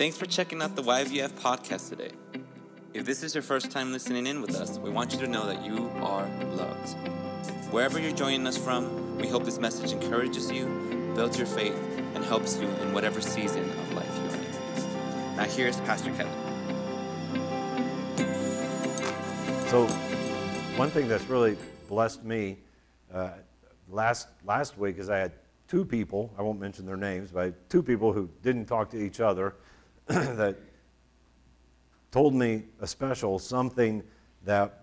Thanks for checking out the YVF podcast today. If this is your first time listening in with us, we want you to know that you are loved. Wherever you're joining us from, we hope this message encourages you, builds your faith, and helps you in whatever season of life you're in. Now, here's Pastor Kevin. So, one thing that's really blessed me uh, last last week is I had two people. I won't mention their names, but two people who didn't talk to each other that told me a special something that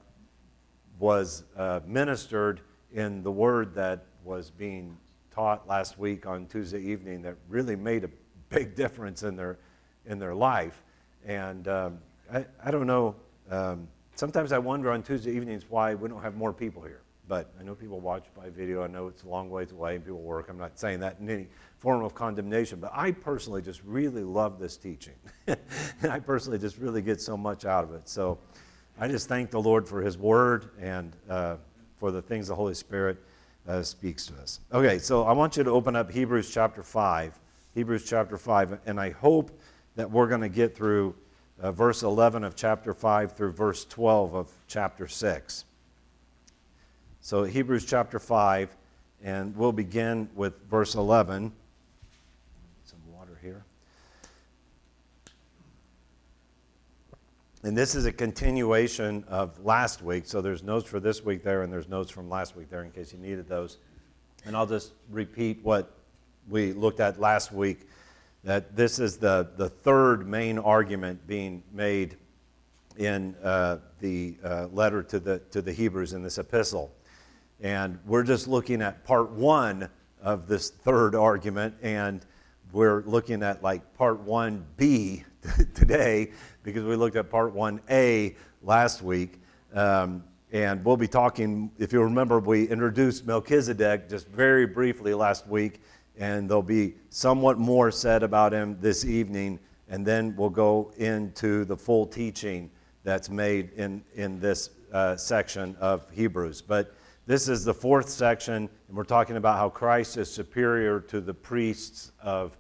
was uh, ministered in the word that was being taught last week on Tuesday evening that really made a big difference in their in their life. And um, I, I don't know. Um, sometimes I wonder on Tuesday evenings why we don't have more people here. But I know people watch by video. I know it's a long ways away and people work. I'm not saying that in any form of condemnation. But I personally just really love this teaching. and I personally just really get so much out of it. So I just thank the Lord for His Word and uh, for the things the Holy Spirit uh, speaks to us. Okay, so I want you to open up Hebrews chapter 5. Hebrews chapter 5. And I hope that we're going to get through uh, verse 11 of chapter 5 through verse 12 of chapter 6. So, Hebrews chapter 5, and we'll begin with verse 11. Some water here. And this is a continuation of last week. So, there's notes for this week there, and there's notes from last week there in case you needed those. And I'll just repeat what we looked at last week that this is the, the third main argument being made in uh, the uh, letter to the, to the Hebrews in this epistle. And we're just looking at part one of this third argument, and we're looking at like part 1B today because we looked at part 1A last week. Um, and we'll be talking, if you remember, we introduced Melchizedek just very briefly last week, and there'll be somewhat more said about him this evening, and then we'll go into the full teaching that's made in, in this uh, section of Hebrews. But this is the fourth section, and we're talking about how Christ is superior to the priests of,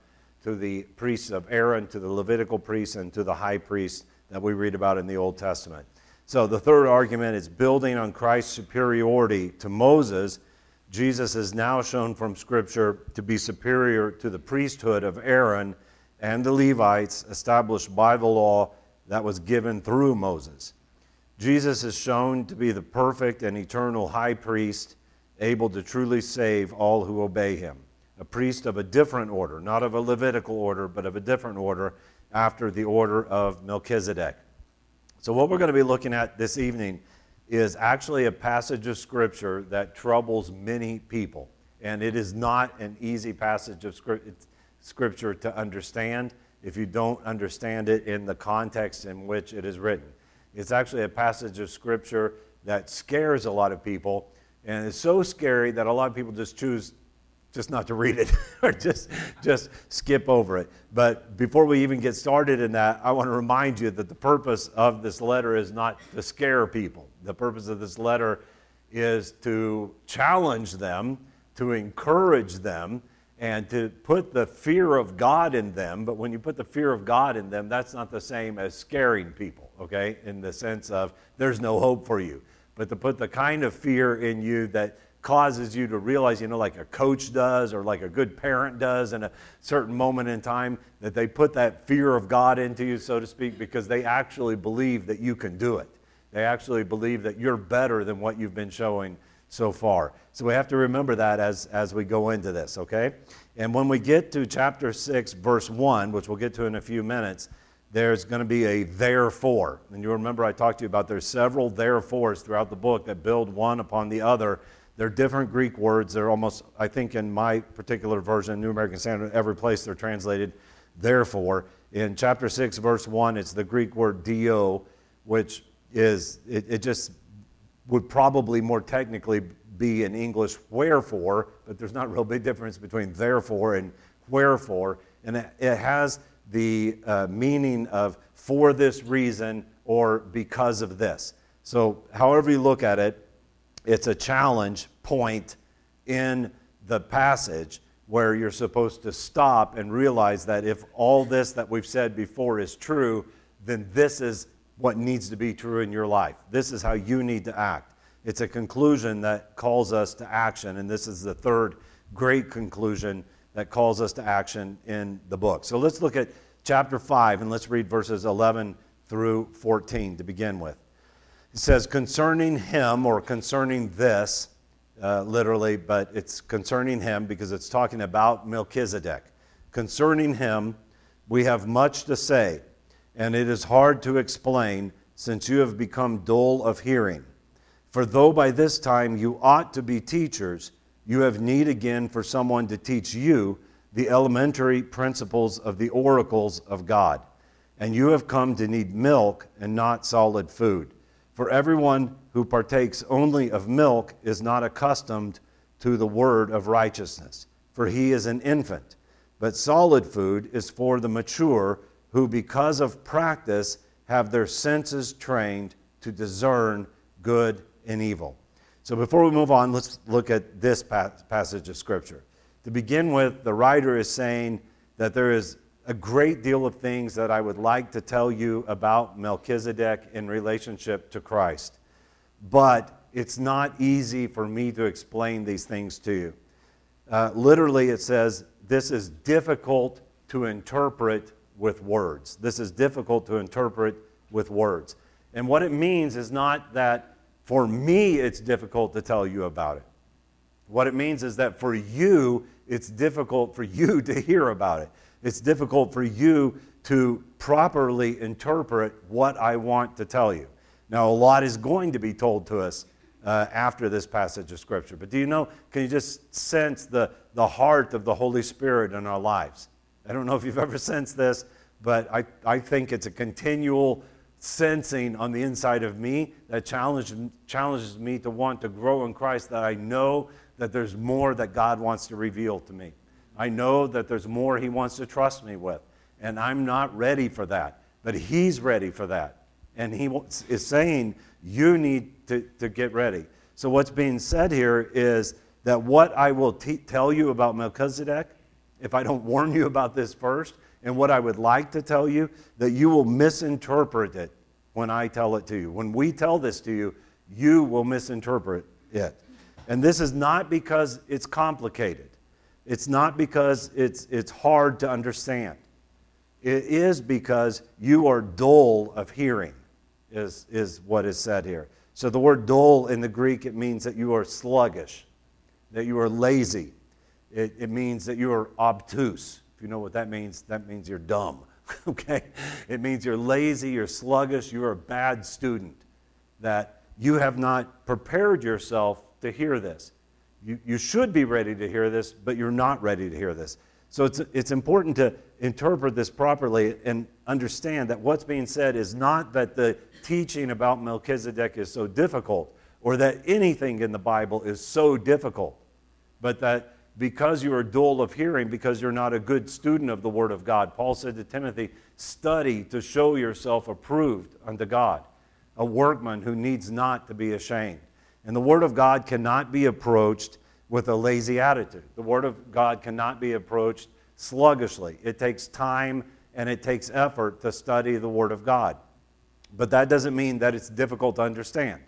to the priests of Aaron, to the Levitical priests, and to the high priest that we read about in the Old Testament. So the third argument is building on Christ's superiority to Moses. Jesus is now shown from Scripture to be superior to the priesthood of Aaron and the Levites established by the law that was given through Moses. Jesus is shown to be the perfect and eternal high priest, able to truly save all who obey him. A priest of a different order, not of a Levitical order, but of a different order, after the order of Melchizedek. So, what we're going to be looking at this evening is actually a passage of Scripture that troubles many people. And it is not an easy passage of Scripture to understand if you don't understand it in the context in which it is written. It's actually a passage of Scripture that scares a lot of people, and it's so scary that a lot of people just choose just not to read it or just just skip over it. But before we even get started in that, I want to remind you that the purpose of this letter is not to scare people. The purpose of this letter is to challenge them, to encourage them, and to put the fear of God in them. But when you put the fear of God in them, that's not the same as scaring people okay, in the sense of there's no hope for you. But to put the kind of fear in you that causes you to realize, you know, like a coach does or like a good parent does in a certain moment in time, that they put that fear of God into you, so to speak, because they actually believe that you can do it. They actually believe that you're better than what you've been showing so far. So we have to remember that as, as we go into this, okay? And when we get to chapter 6, verse 1, which we'll get to in a few minutes, there's going to be a therefore. And you remember I talked to you about there's several therefores throughout the book that build one upon the other. They're different Greek words. They're almost, I think, in my particular version, New American Standard, every place they're translated therefore. In chapter 6, verse 1, it's the Greek word dio, which is, it, it just would probably more technically be in English wherefore, but there's not a real big difference between therefore and wherefore. And it, it has the uh, meaning of for this reason or because of this. So, however you look at it, it's a challenge point in the passage where you're supposed to stop and realize that if all this that we've said before is true, then this is what needs to be true in your life. This is how you need to act. It's a conclusion that calls us to action, and this is the third great conclusion that calls us to action in the book. So let's look at chapter 5 and let's read verses 11 through 14 to begin with. It says, Concerning him, or concerning this, uh, literally, but it's concerning him because it's talking about Melchizedek. Concerning him, we have much to say, and it is hard to explain since you have become dull of hearing. For though by this time you ought to be teachers, you have need again for someone to teach you the elementary principles of the oracles of God. And you have come to need milk and not solid food. For everyone who partakes only of milk is not accustomed to the word of righteousness, for he is an infant. But solid food is for the mature, who because of practice have their senses trained to discern good and evil. So before we move on, let's look at this passage of Scripture. To begin with, the writer is saying that there is a great deal of things that I would like to tell you about Melchizedek in relationship to Christ. But it's not easy for me to explain these things to you. Uh, literally, it says, This is difficult to interpret with words. This is difficult to interpret with words. And what it means is not that for me it's difficult to tell you about it. What it means is that for you, it's difficult for you to hear about it it's difficult for you to properly interpret what I want to tell you. Now, a lot is going to be told to us uh, after this passage of Scripture. But do you know, can you just sense the, the heart of the Holy Spirit in our lives? I don't know if you've ever sensed this, but I, I think it's a continual sensing on the inside of me that challenges, challenges me to want to grow in Christ, that I know that there's more that God wants to reveal to me. I know that there's more He wants to trust me with, and I'm not ready for that. But He's ready for that. And He is saying, You need to, to get ready. So, what's being said here is that what I will tell you about Melchizedek, if I don't warn you about this first, and what I would like to tell you, that you will misinterpret it when I tell it to you. When we tell this to you, you will misinterpret it. And this is not because it's complicated. It's not because it's, it's hard to understand. It is because you are dull of hearing, is, is what is said here. So the word dull in the Greek, it means that you are sluggish, that you are lazy. It, it means that you are obtuse. If you know what that means, that means you're dumb. okay? It means you're lazy, you're sluggish, you're a bad student, that you have not prepared yourself to hear this. You, you should be ready to hear this, but you're not ready to hear this. So it's, it's important to interpret this properly and understand that what's being said is not that the teaching about Melchizedek is so difficult or that anything in the Bible is so difficult, but that because you are dull of hearing, because you're not a good student of the Word of God, Paul said to Timothy, study to show yourself approved unto God, a workman who needs not to be ashamed. And the Word of God cannot be approached with a lazy attitude. The Word of God cannot be approached sluggishly. It takes time and it takes effort to study the Word of God. But that doesn't mean that it's difficult to understand.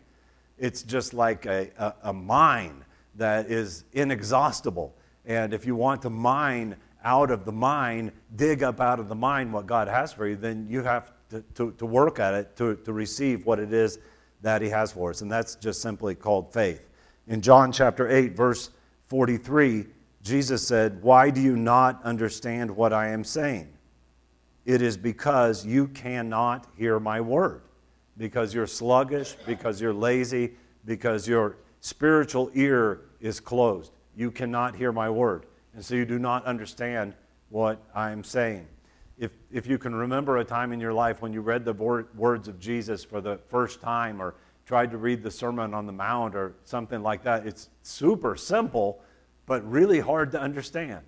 It's just like a, a, a mine that is inexhaustible. And if you want to mine out of the mine, dig up out of the mine what God has for you, then you have to, to, to work at it to, to receive what it is that he has for us. And that's just simply called faith. In John chapter 8, verse 43, Jesus said, Why do you not understand what I am saying? It is because you cannot hear my word, because you're sluggish, because you're lazy, because your spiritual ear is closed. You cannot hear my word. And so you do not understand what I'm saying if, if you can remember a time in your life when you read the words of Jesus for the first time or tried to read the Sermon on the Mount or something like that, it's super simple, but really hard to understand.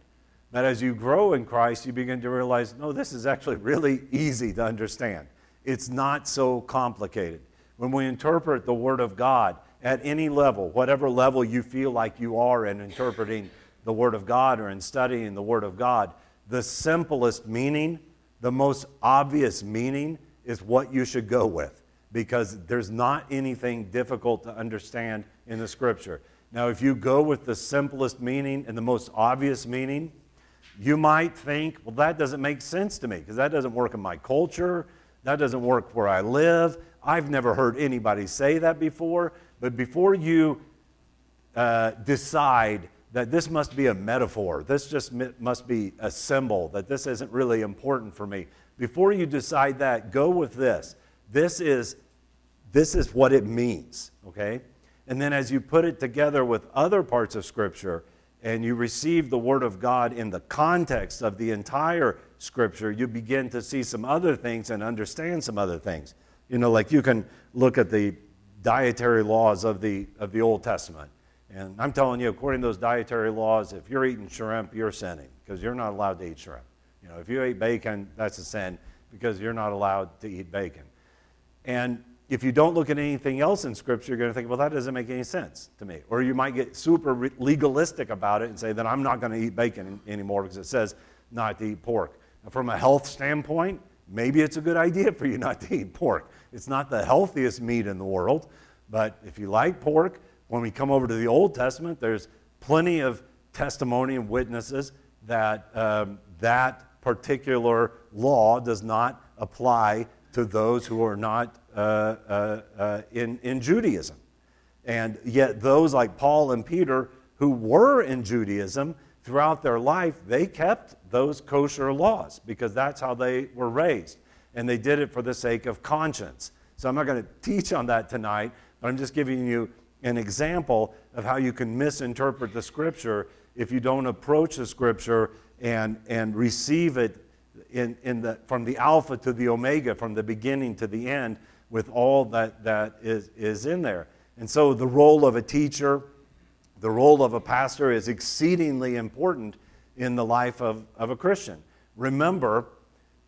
That as you grow in Christ, you begin to realize, no, this is actually really easy to understand. It's not so complicated. When we interpret the Word of God at any level, whatever level you feel like you are in interpreting the Word of God or in studying the Word of God, the simplest meaning, the most obvious meaning is what you should go with because there's not anything difficult to understand in the Scripture. Now, if you go with the simplest meaning and the most obvious meaning, you might think, well, that doesn't make sense to me because that doesn't work in my culture. That doesn't work where I live. I've never heard anybody say that before. But before you uh, decide that this must be a metaphor, this just must be a symbol, that this isn't really important for me, before you decide that, go with this. This is, this is what it means, okay? And then as you put it together with other parts of Scripture, and you receive the Word of God in the context of the entire Scripture, you begin to see some other things and understand some other things. You know, like you can look at the dietary laws of the, of the Old Testament. And I'm telling you, according to those dietary laws, if you're eating shrimp, you're sinning because you're not allowed to eat shrimp. You know, if you eat bacon, that's a sin because you're not allowed to eat bacon. And if you don't look at anything else in Scripture, you're going to think, well, that doesn't make any sense to me. Or you might get super legalistic about it and say that I'm not going to eat bacon anymore because it says not to eat pork. Now, from a health standpoint, maybe it's a good idea for you not to eat pork. It's not the healthiest meat in the world, but if you like pork, when we come over to the Old Testament, there's plenty of testimony and witnesses that um, that particular law does not apply to those who are not uh, uh, uh, in, in Judaism. And yet, those like Paul and Peter who were in Judaism throughout their life, they kept those kosher laws because that's how they were raised. And they did it for the sake of conscience. So, I'm not going to teach on that tonight, but I'm just giving you an example of how you can misinterpret the scripture if you don't approach the scripture and, and receive it in, in the, from the alpha to the omega, from the beginning to the end, with all that, that is, is in there. And so the role of a teacher, the role of a pastor is exceedingly important in the life of, of a Christian. Remember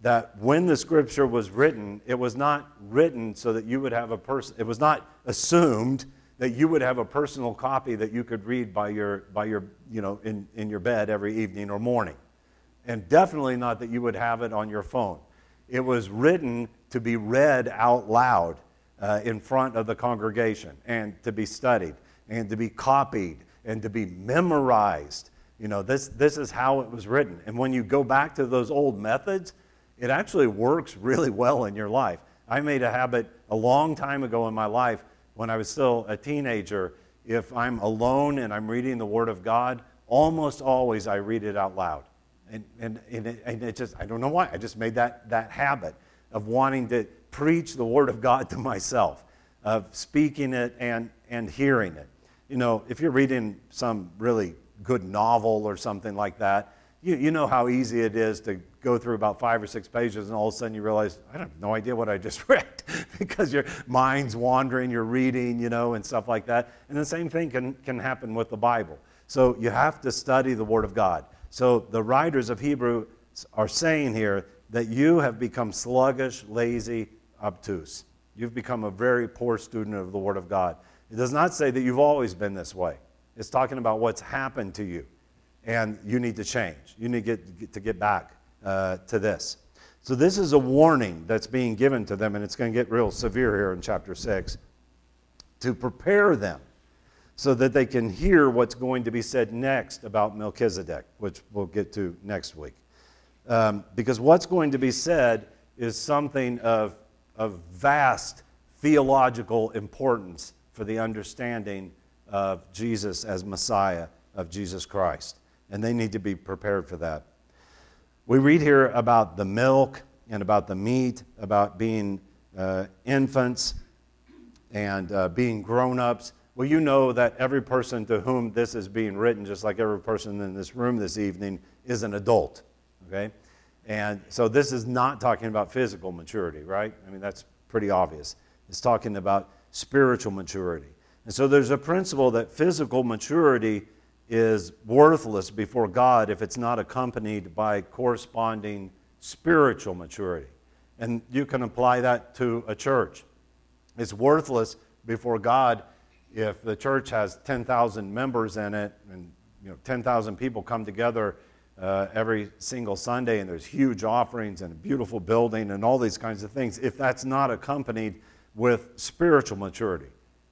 that when the scripture was written, it was not written so that you would have a person, it was not assumed that you would have a personal copy that you could read by your, by your you know, in, in your bed every evening or morning. And definitely not that you would have it on your phone. It was written to be read out loud uh, in front of the congregation and to be studied and to be copied and to be memorized. You know, this, this is how it was written. And when you go back to those old methods, it actually works really well in your life. I made a habit a long time ago in my life when I was still a teenager. If I'm alone and I'm reading the Word of God, almost always I read it out loud. And, and, and, it, and it just, I don't know why, I just made that, that habit of wanting to preach the Word of God to myself, of speaking it and, and hearing it. You know, if you're reading some really good novel or something like that, you, you know how easy it is to go through about five or six pages and all of a sudden you realize, I have no idea what I just read because your mind's wandering, you're reading, you know, and stuff like that. And the same thing can, can happen with the Bible. So you have to study the Word of God. So the writers of Hebrew are saying here that you have become sluggish, lazy, obtuse. You've become a very poor student of the Word of God. It does not say that you've always been this way. It's talking about what's happened to you, and you need to change. You need to get, to get back uh, to this. So, this is a warning that's being given to them, and it's going to get real severe here in chapter 6 to prepare them so that they can hear what's going to be said next about Melchizedek, which we'll get to next week. Um, because what's going to be said is something of, of vast theological importance for the understanding of Jesus as Messiah, of Jesus Christ. And they need to be prepared for that. We read here about the milk and about the meat, about being uh, infants and uh, being grown ups. Well, you know that every person to whom this is being written, just like every person in this room this evening, is an adult. Okay? And so this is not talking about physical maturity, right? I mean, that's pretty obvious. It's talking about spiritual maturity. And so there's a principle that physical maturity is worthless before God if it's not accompanied by corresponding spiritual maturity. And you can apply that to a church. It's worthless before God if the church has 10,000 members in it and you know, 10,000 people come together uh, every single Sunday, and there's huge offerings and a beautiful building and all these kinds of things, if that's not accompanied with spiritual maturity.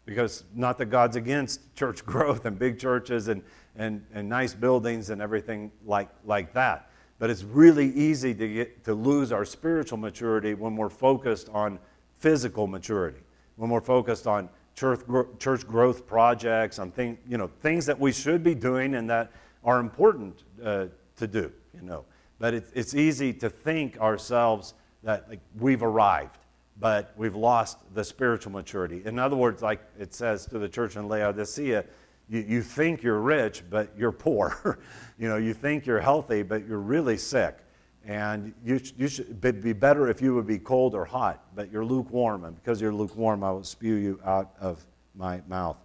Because not that God's against church growth and big churches and, and, and nice buildings and everything like, like that. But it's really easy to, get, to lose our spiritual maturity when we're focused on physical maturity, when we're focused on church, church growth projects, on thing, you know, things that we should be doing and that are important uh, to do, you know. But it's, it's easy to think ourselves that like, we've arrived, but we've lost the spiritual maturity. In other words, like it says to the church in Laodicea, you, you think you're rich, but you're poor. you know, you think you're healthy, but you're really sick. And you, you should be better if you would be cold or hot, but you're lukewarm. And because you're lukewarm, I will spew you out of my mouth.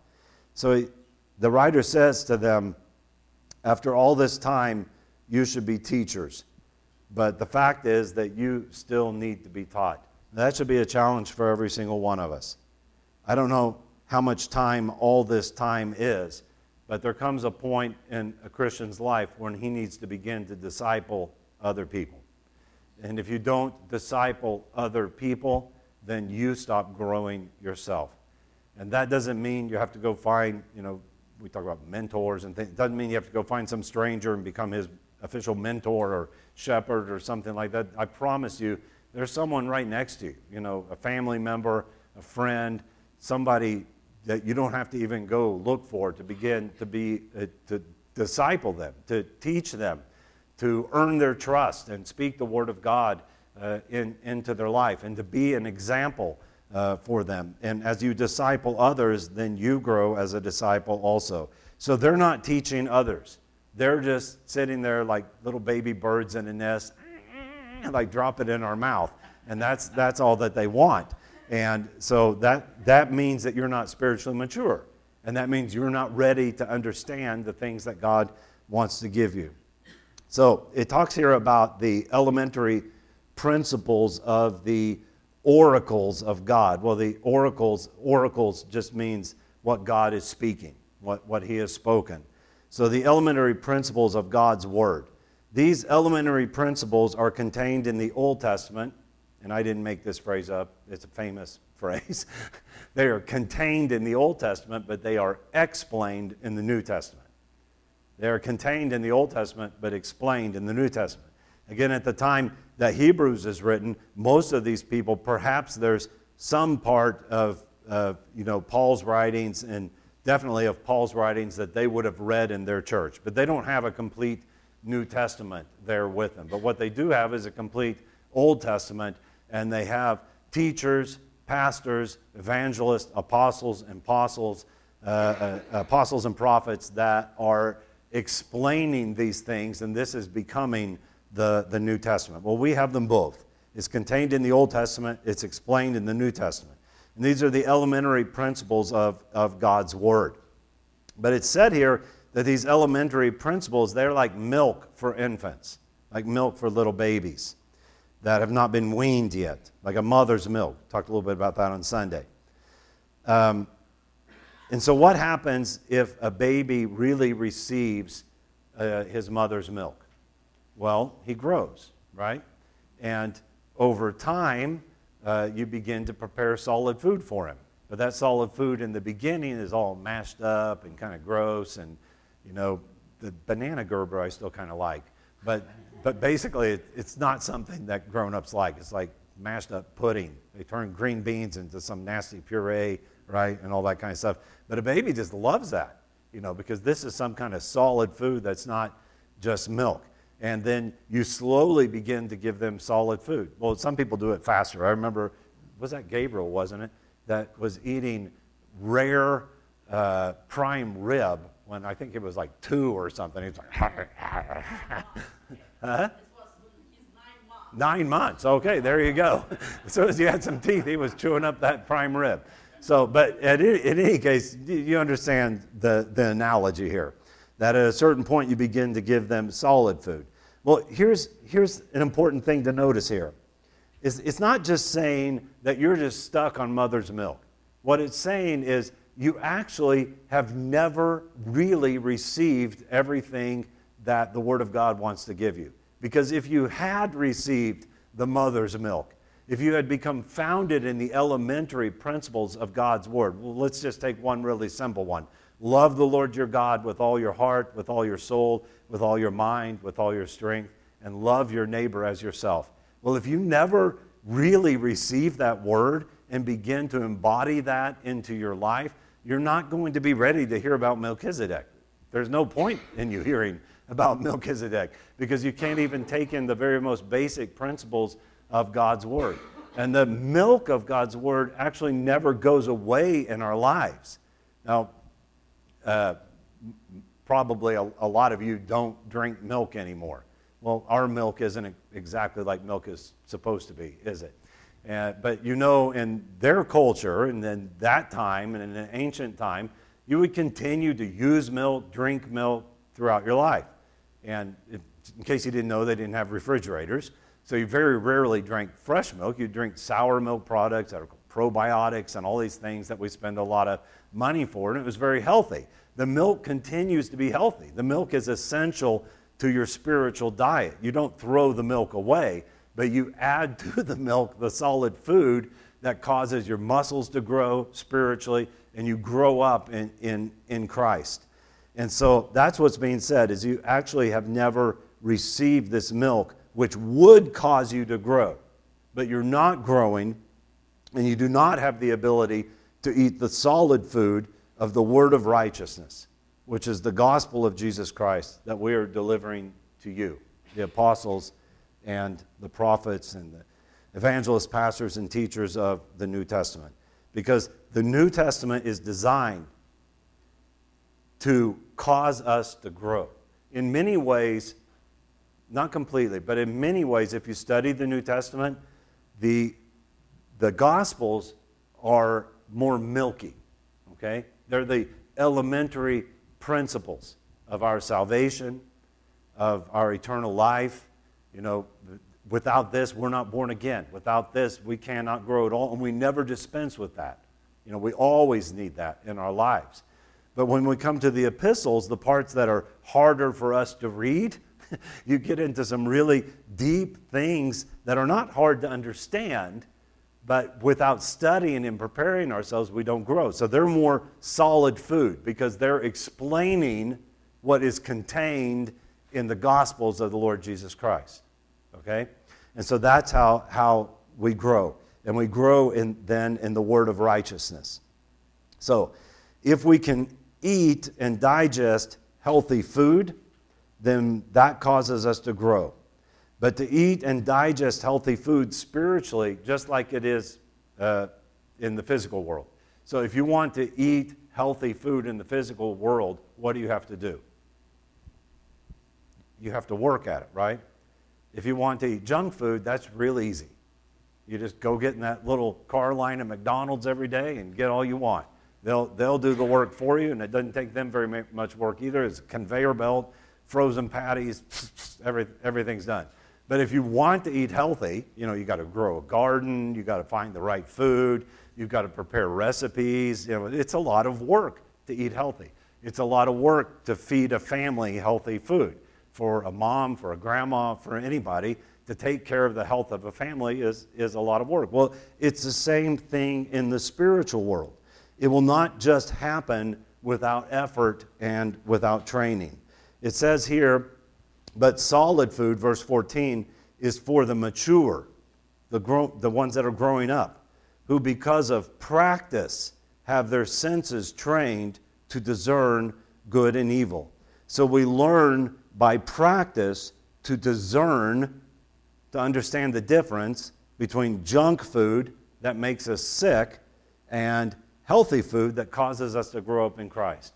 So the writer says to them, after all this time, you should be teachers. But the fact is that you still need to be taught. That should be a challenge for every single one of us. I don't know how much time all this time is, but there comes a point in a Christian's life when he needs to begin to disciple other people. And if you don't disciple other people, then you stop growing yourself. And that doesn't mean you have to go find, you know, we talk about mentors and things. It doesn't mean you have to go find some stranger and become his official mentor or shepherd or something like that. I promise you, there's someone right next to you, you know, a family member, a friend, somebody that you don't have to even go look for to begin to be, uh, to disciple them, to teach them, to earn their trust and speak the word of God uh, in, into their life and to be an example uh, for them. And as you disciple others, then you grow as a disciple also. So they're not teaching others. They're just sitting there like little baby birds in a nest, like drop it in our mouth. And that's, that's all that they want. And so that, that means that you're not spiritually mature. And that means you're not ready to understand the things that God wants to give you. So it talks here about the elementary principles of the oracles of God. Well, the oracles, oracles just means what God is speaking, what, what He has spoken. So, the elementary principles of God's Word. These elementary principles are contained in the Old Testament, and I didn't make this phrase up, it's a famous phrase. they are contained in the Old Testament, but they are explained in the New Testament. They are contained in the Old Testament, but explained in the New Testament. Again, at the time that Hebrews is written, most of these people, perhaps there's some part of, of you know, Paul's writings and definitely of Paul's writings that they would have read in their church. But they don't have a complete New Testament there with them. But what they do have is a complete Old Testament, and they have teachers, pastors, evangelists, apostles, and apostles, uh, uh, apostles and prophets that are explaining these things, and this is becoming the, the New Testament. Well, we have them both. It's contained in the Old Testament, it's explained in the New Testament. And these are the elementary principles of, of God's Word. But it's said here that these elementary principles, they're like milk for infants, like milk for little babies that have not been weaned yet, like a mother's milk. Talked a little bit about that on Sunday. Um, and so, what happens if a baby really receives uh, his mother's milk? Well, he grows, right? And over time, uh, you begin to prepare solid food for him. But that solid food in the beginning is all mashed up and kind of gross. And, you know, the banana Gerber I still kind of like. But, but basically, it, it's not something that grown ups like. It's like mashed up pudding. They turn green beans into some nasty puree, right? And all that kind of stuff. But a baby just loves that, you know, because this is some kind of solid food that's not just milk and then you slowly begin to give them solid food. Well, some people do it faster. I remember, was that Gabriel, wasn't it, that was eating rare uh, prime rib when I think it was like two or something. He's like, huh? Nine months. Okay, there you go. as soon as he had some teeth, he was chewing up that prime rib. So, but at, in any case, you understand the, the analogy here that at a certain point you begin to give them solid food. Well, here's, here's an important thing to notice here. It's, it's not just saying that you're just stuck on mother's milk. What it's saying is you actually have never really received everything that the Word of God wants to give you. Because if you had received the mother's milk, if you had become founded in the elementary principles of God's Word, well, let's just take one really simple one. Love the Lord your God with all your heart, with all your soul, with all your mind, with all your strength, and love your neighbor as yourself. Well, if you never really receive that word and begin to embody that into your life, you're not going to be ready to hear about Melchizedek. There's no point in you hearing about Melchizedek because you can't even take in the very most basic principles of God's Word. And the milk of God's Word actually never goes away in our lives. Now, uh, probably a, a, lot of you don't drink milk anymore. Well, our milk isn't exactly like milk is supposed to be, is it? Uh, but you know, in their culture, and in that time, and in an ancient time, you would continue to use milk, drink milk throughout your life. And if, in case you didn't know, they didn't have refrigerators. So you very rarely drank fresh milk. You drink sour milk products that are probiotics and all these things that we spend a lot of money for, and it was very healthy. The milk continues to be healthy. The milk is essential to your spiritual diet. You don't throw the milk away, but you add to the milk the solid food that causes your muscles to grow spiritually and you grow up in, in, in Christ. And so that's what's being said is you actually have never received this milk which would cause you to grow. But you're not growing and you do not have the ability to eat the solid food of the word of righteousness, which is the gospel of Jesus Christ that we are delivering to you, the apostles and the prophets and the evangelists, pastors, and teachers of the New Testament. Because the New Testament is designed to cause us to grow. In many ways, not completely, but in many ways, if you study the New Testament, the, the Gospels are more milky, okay? They're the elementary principles of our salvation, of our eternal life. You know, without this, we're not born again. Without this, we cannot grow at all, and we never dispense with that. You know, we always need that in our lives. But when we come to the epistles, the parts that are harder for us to read, you get into some really deep things that are not hard to understand, but without studying and preparing ourselves, we don't grow. So they're more solid food because they're explaining what is contained in the Gospels of the Lord Jesus Christ. Okay? And so that's how, how we grow. And we grow in, then in the word of righteousness. So if we can eat and digest healthy food, then that causes us to grow. But to eat and digest healthy food spiritually, just like it is uh, in the physical world. So if you want to eat healthy food in the physical world, what do you have to do? You have to work at it, right? If you want to eat junk food, that's real easy. You just go get in that little car line at McDonald's every day and get all you want. They'll, they'll do the work for you, and it doesn't take them very much work either. It's a conveyor belt, frozen patties, every, everything's done. But if you want to eat healthy, you know, you got to grow a garden, you got to find the right food, you've got to prepare recipes. You know, it's a lot of work to eat healthy. It's a lot of work to feed a family healthy food. For a mom, for a grandma, for anybody, to take care of the health of a family is, is a lot of work. Well, it's the same thing in the spiritual world. It will not just happen without effort and without training. It says here, but solid food, verse 14, is for the mature, the, grow, the ones that are growing up, who because of practice have their senses trained to discern good and evil. So we learn by practice to discern, to understand the difference between junk food that makes us sick and healthy food that causes us to grow up in Christ.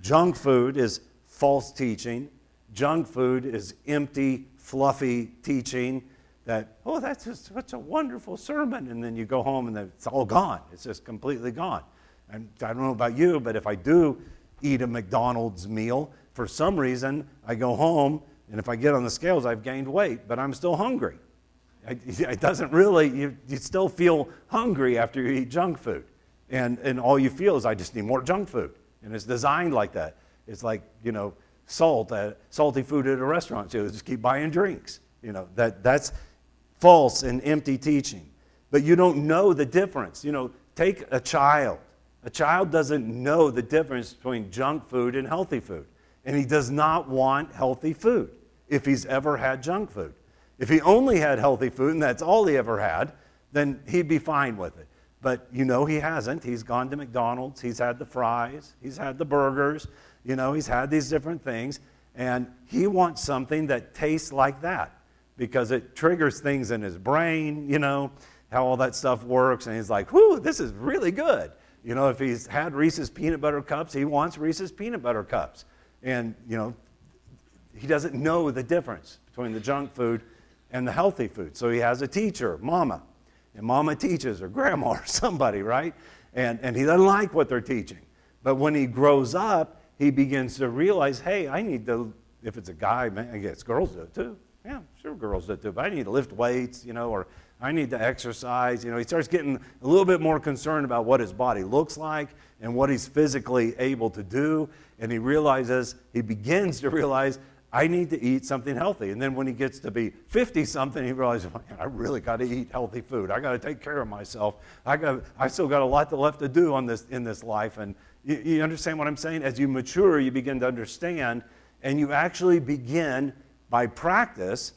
Junk food is false teaching Junk food is empty, fluffy teaching that, oh, that's just such a wonderful sermon. And then you go home and it's all gone. It's just completely gone. And I don't know about you, but if I do eat a McDonald's meal, for some reason, I go home and if I get on the scales, I've gained weight, but I'm still hungry. It doesn't really, you, you still feel hungry after you eat junk food. And, and all you feel is, I just need more junk food. And it's designed like that. It's like, you know, salt, uh, salty food at a restaurant. So just keep buying drinks. You know, that, that's false and empty teaching. But you don't know the difference. You know, take a child. A child doesn't know the difference between junk food and healthy food. And he does not want healthy food if he's ever had junk food. If he only had healthy food and that's all he ever had, then he'd be fine with it. But you know he hasn't. He's gone to McDonald's, he's had the fries, he's had the burgers, you know, he's had these different things, and he wants something that tastes like that because it triggers things in his brain, you know, how all that stuff works, and he's like, whoo, this is really good. You know, if he's had Reese's peanut butter cups, he wants Reese's peanut butter cups. And, you know, he doesn't know the difference between the junk food and the healthy food. So he has a teacher, mama, and mama teaches, or grandma, or somebody, right? And, and he doesn't like what they're teaching. But when he grows up, he begins to realize, hey, I need to, if it's a guy, man, I guess girls do it too. Yeah, sure, girls do it too. But I need to lift weights, you know, or I need to exercise. You know, he starts getting a little bit more concerned about what his body looks like and what he's physically able to do. And he realizes, he begins to realize, I need to eat something healthy. And then when he gets to be 50 something, he realizes, I really got to eat healthy food. I got to take care of myself. I, got, I still got a lot left to do on this, in this life. And you, you understand what I'm saying? As you mature, you begin to understand, and you actually begin by practice.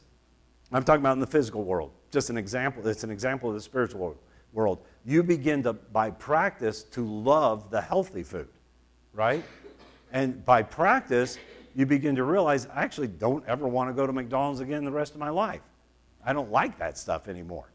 I'm talking about in the physical world, just an example. It's an example of the spiritual world. You begin to, by practice, to love the healthy food, right? And by practice, you begin to realize I actually don't ever want to go to McDonald's again the rest of my life. I don't like that stuff anymore.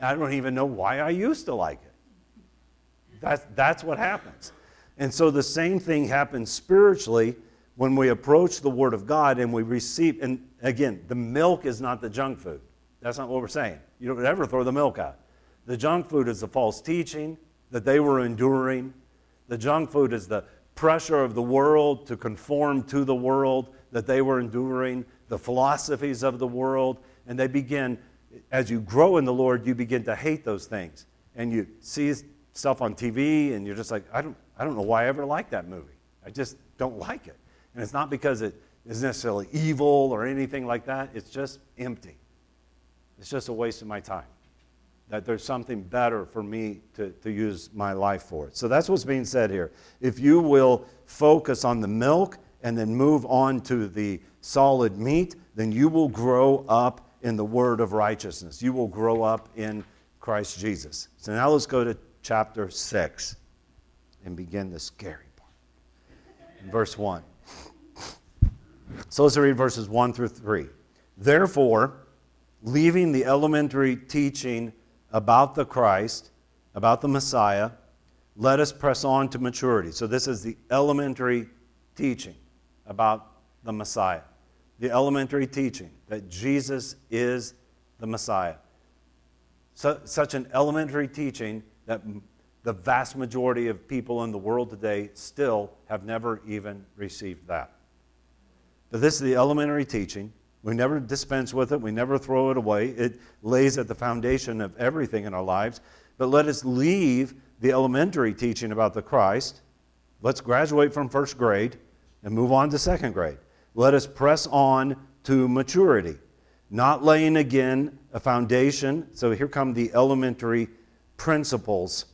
I don't even know why I used to like it. That's, that's what happens. And so the same thing happens spiritually when we approach the Word of God and we receive, and again, the milk is not the junk food. That's not what we're saying. You don't ever throw the milk out. The junk food is the false teaching that they were enduring. The junk food is the pressure of the world to conform to the world that they were enduring, the philosophies of the world, and they begin, as you grow in the Lord, you begin to hate those things. And you see stuff on TV, and you're just like, I don't, I don't know why I ever liked that movie. I just don't like it. And it's not because it is necessarily evil or anything like that, it's just empty. It's just a waste of my time that there's something better for me to, to use my life for. So that's what's being said here. If you will focus on the milk and then move on to the solid meat, then you will grow up in the word of righteousness. You will grow up in Christ Jesus. So now let's go to chapter 6 and begin the scary part. In verse 1. So let's read verses 1 through 3. Therefore, leaving the elementary teaching about the Christ, about the Messiah, let us press on to maturity. So, this is the elementary teaching about the Messiah. The elementary teaching that Jesus is the Messiah. So, such an elementary teaching that the vast majority of people in the world today still have never even received that. But this is the elementary teaching. We never dispense with it, we never throw it away. It lays at the foundation of everything in our lives. But let us leave the elementary teaching about the Christ. Let's graduate from first grade and move on to second grade. Let us press on to maturity, not laying again a foundation. So here come the elementary principles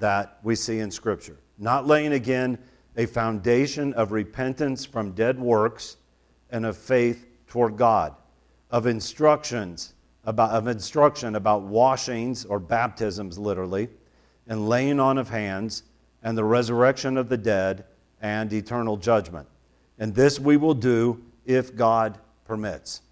that we see in Scripture. Not laying again a foundation of repentance from dead works and of faith toward God, of instructions about, of instruction about washings or baptisms, literally, and laying on of hands, and the resurrection of the dead, and eternal judgment. And this we will do if God permits.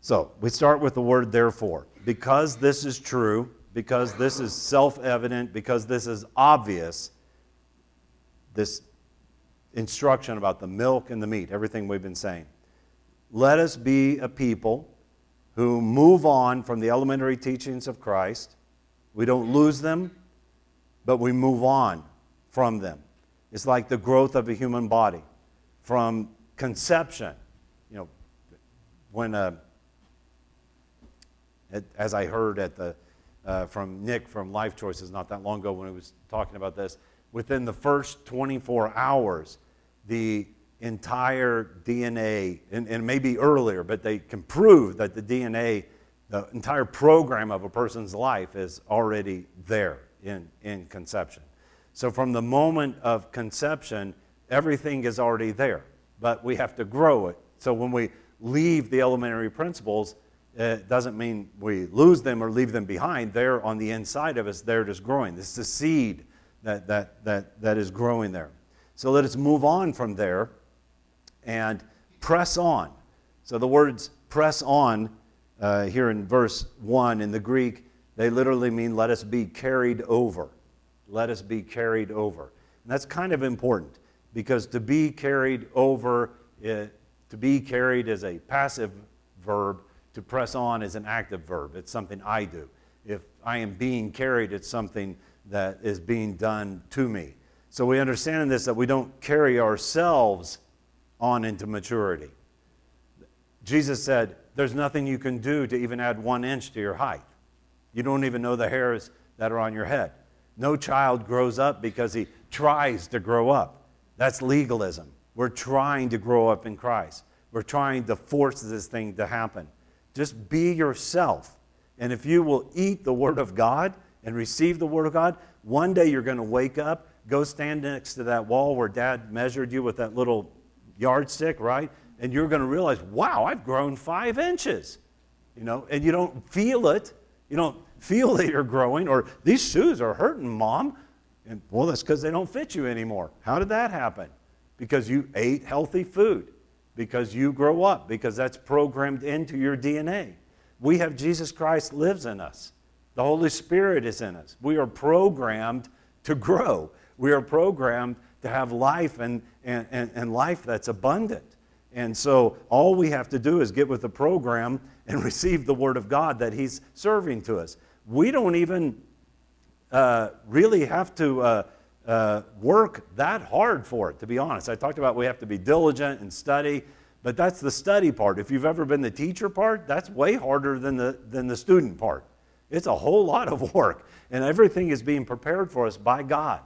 So we start with the word therefore. Because this is true, because this is self evident, because this is obvious, this instruction about the milk and the meat, everything we've been saying let us be a people who move on from the elementary teachings of Christ. We don't lose them, but we move on from them. It's like the growth of a human body from conception. You know, when, uh, as I heard at the uh, from Nick from Life Choices not that long ago when he was talking about this. Within the first 24 hours, the entire DNA, and, and maybe earlier, but they can prove that the DNA, the entire program of a person's life is already there in, in conception. So from the moment of conception, everything is already there, but we have to grow it. So when we leave the elementary principles, it doesn't mean we lose them or leave them behind. They're on the inside of us, they're just growing. This is the seed that, that, that, that is growing there. So let us move on from there and press on. So the words press on uh, here in verse 1 in the Greek, they literally mean let us be carried over. Let us be carried over. And that's kind of important because to be carried over, uh, to be carried is a passive verb, to press on is an active verb. It's something I do. If I am being carried, it's something that is being done to me. So we understand in this that we don't carry ourselves on into maturity. Jesus said, There's nothing you can do to even add one inch to your height. You don't even know the hairs that are on your head. No child grows up because he tries to grow up. That's legalism. We're trying to grow up in Christ. We're trying to force this thing to happen. Just be yourself. And if you will eat the Word of God and receive the Word of God, one day you're going to wake up, go stand next to that wall where Dad measured you with that little yardstick, right? And you're going to realize, wow, I've grown five inches. You know, and you don't feel it. You don't feel that you're growing, or these shoes are hurting, mom. And well, that's because they don't fit you anymore. How did that happen? Because you ate healthy food, because you grow up, because that's programmed into your DNA. We have Jesus Christ lives in us. The Holy Spirit is in us. We are programmed to grow. We are programmed to have life and, and, and, and life that's abundant. And so all we have to do is get with the program and receive the Word of God that He's serving to us. We don't even uh, really have to uh, uh, work that hard for it, to be honest. I talked about we have to be diligent and study, but that's the study part. If you've ever been the teacher part, that's way harder than the, than the student part. It's a whole lot of work, and everything is being prepared for us by God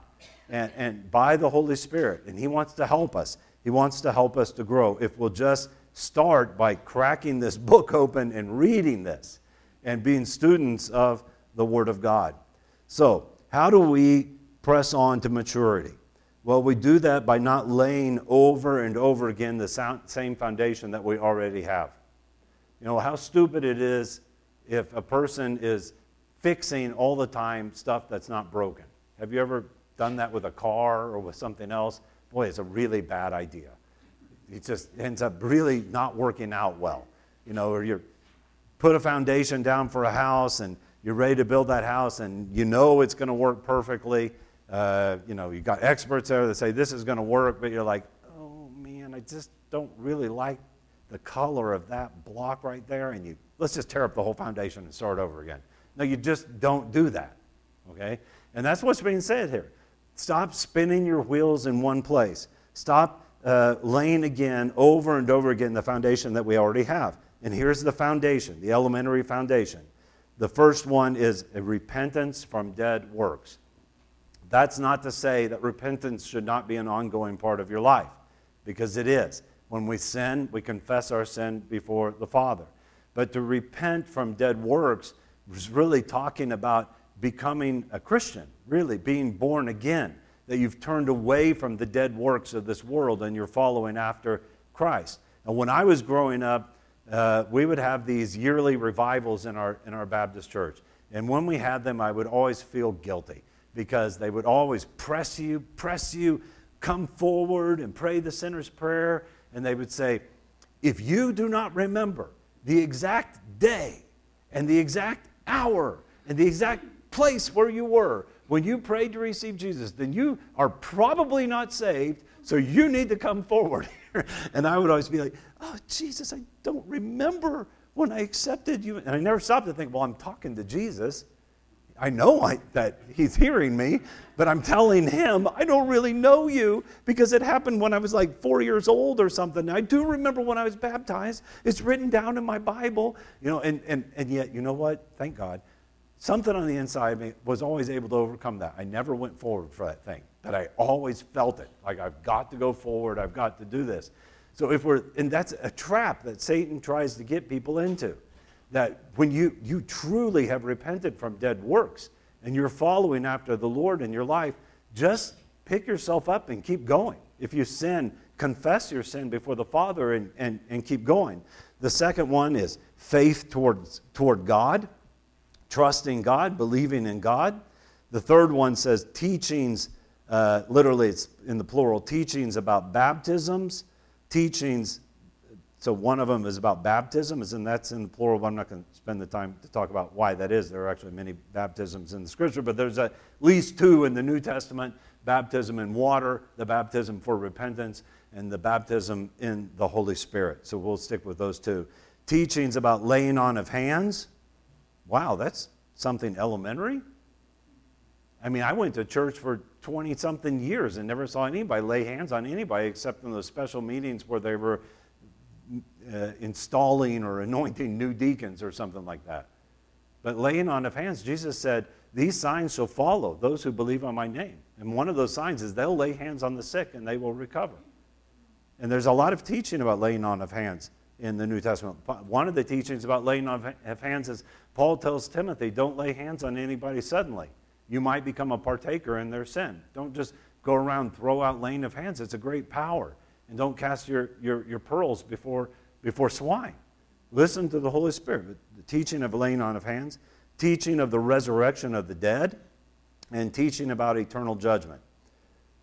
and, and by the Holy Spirit. And He wants to help us. He wants to help us to grow. If we'll just start by cracking this book open and reading this and being students of the Word of God. So, how do we press on to maturity? Well, we do that by not laying over and over again the same foundation that we already have. You know, how stupid it is if a person is fixing all the time stuff that's not broken. Have you ever done that with a car or with something else, boy, it's a really bad idea. It just ends up really not working out well. You know, or you put a foundation down for a house and you're ready to build that house and you know it's going to work perfectly. Uh, you know, you've got experts there that say this is going to work, but you're like, oh man, I just don't really like the color of that block right there. And you let's just tear up the whole foundation and start over again. No, you just don't do that. Okay? And that's what's being said here. Stop spinning your wheels in one place. Stop uh, laying again over and over again the foundation that we already have. And here's the foundation, the elementary foundation. The first one is a repentance from dead works. That's not to say that repentance should not be an ongoing part of your life, because it is. When we sin, we confess our sin before the Father. But to repent from dead works is really talking about becoming a Christian, really being born again, that you've turned away from the dead works of this world and you're following after Christ. And when I was growing up, uh, we would have these yearly revivals in our, in our Baptist church. And when we had them, I would always feel guilty because they would always press you, press you, come forward and pray the sinner's prayer. And they would say, if you do not remember the exact day and the exact hour and the exact place where you were when you prayed to receive Jesus, then you are probably not saved, so you need to come forward. and I would always be like, oh, Jesus, I don't remember when I accepted you. And I never stopped to think, well, I'm talking to Jesus. I know I, that he's hearing me, but I'm telling him I don't really know you because it happened when I was like four years old or something. I do remember when I was baptized. It's written down in my Bible, you know, and, and, and yet, you know what? Thank God something on the inside of me was always able to overcome that. I never went forward for that thing, but I always felt it. Like I've got to go forward, I've got to do this. So if we're, and that's a trap that Satan tries to get people into. That when you, you truly have repented from dead works and you're following after the Lord in your life, just pick yourself up and keep going. If you sin, confess your sin before the Father and, and, and keep going. The second one is faith towards, toward God trusting God, believing in God. The third one says teachings, uh, literally it's in the plural, teachings about baptisms, teachings. So one of them is about baptism, and that's in the plural, but I'm not going to spend the time to talk about why that is. There are actually many baptisms in the scripture, but there's at least two in the New Testament baptism in water, the baptism for repentance, and the baptism in the Holy Spirit. So we'll stick with those two. Teachings about laying on of hands, wow, that's something elementary. I mean, I went to church for 20 something years and never saw anybody lay hands on anybody except in those special meetings where they were uh, installing or anointing new deacons or something like that. But laying on of hands, Jesus said, These signs shall follow those who believe on my name. And one of those signs is they'll lay hands on the sick and they will recover. And there's a lot of teaching about laying on of hands in the New Testament. One of the teachings about laying on of hands is Paul tells Timothy, don't lay hands on anybody suddenly. You might become a partaker in their sin. Don't just go around throw out laying of hands. It's a great power. And don't cast your, your, your pearls before, before swine. Listen to the Holy Spirit. The teaching of laying on of hands, teaching of the resurrection of the dead, and teaching about eternal judgment.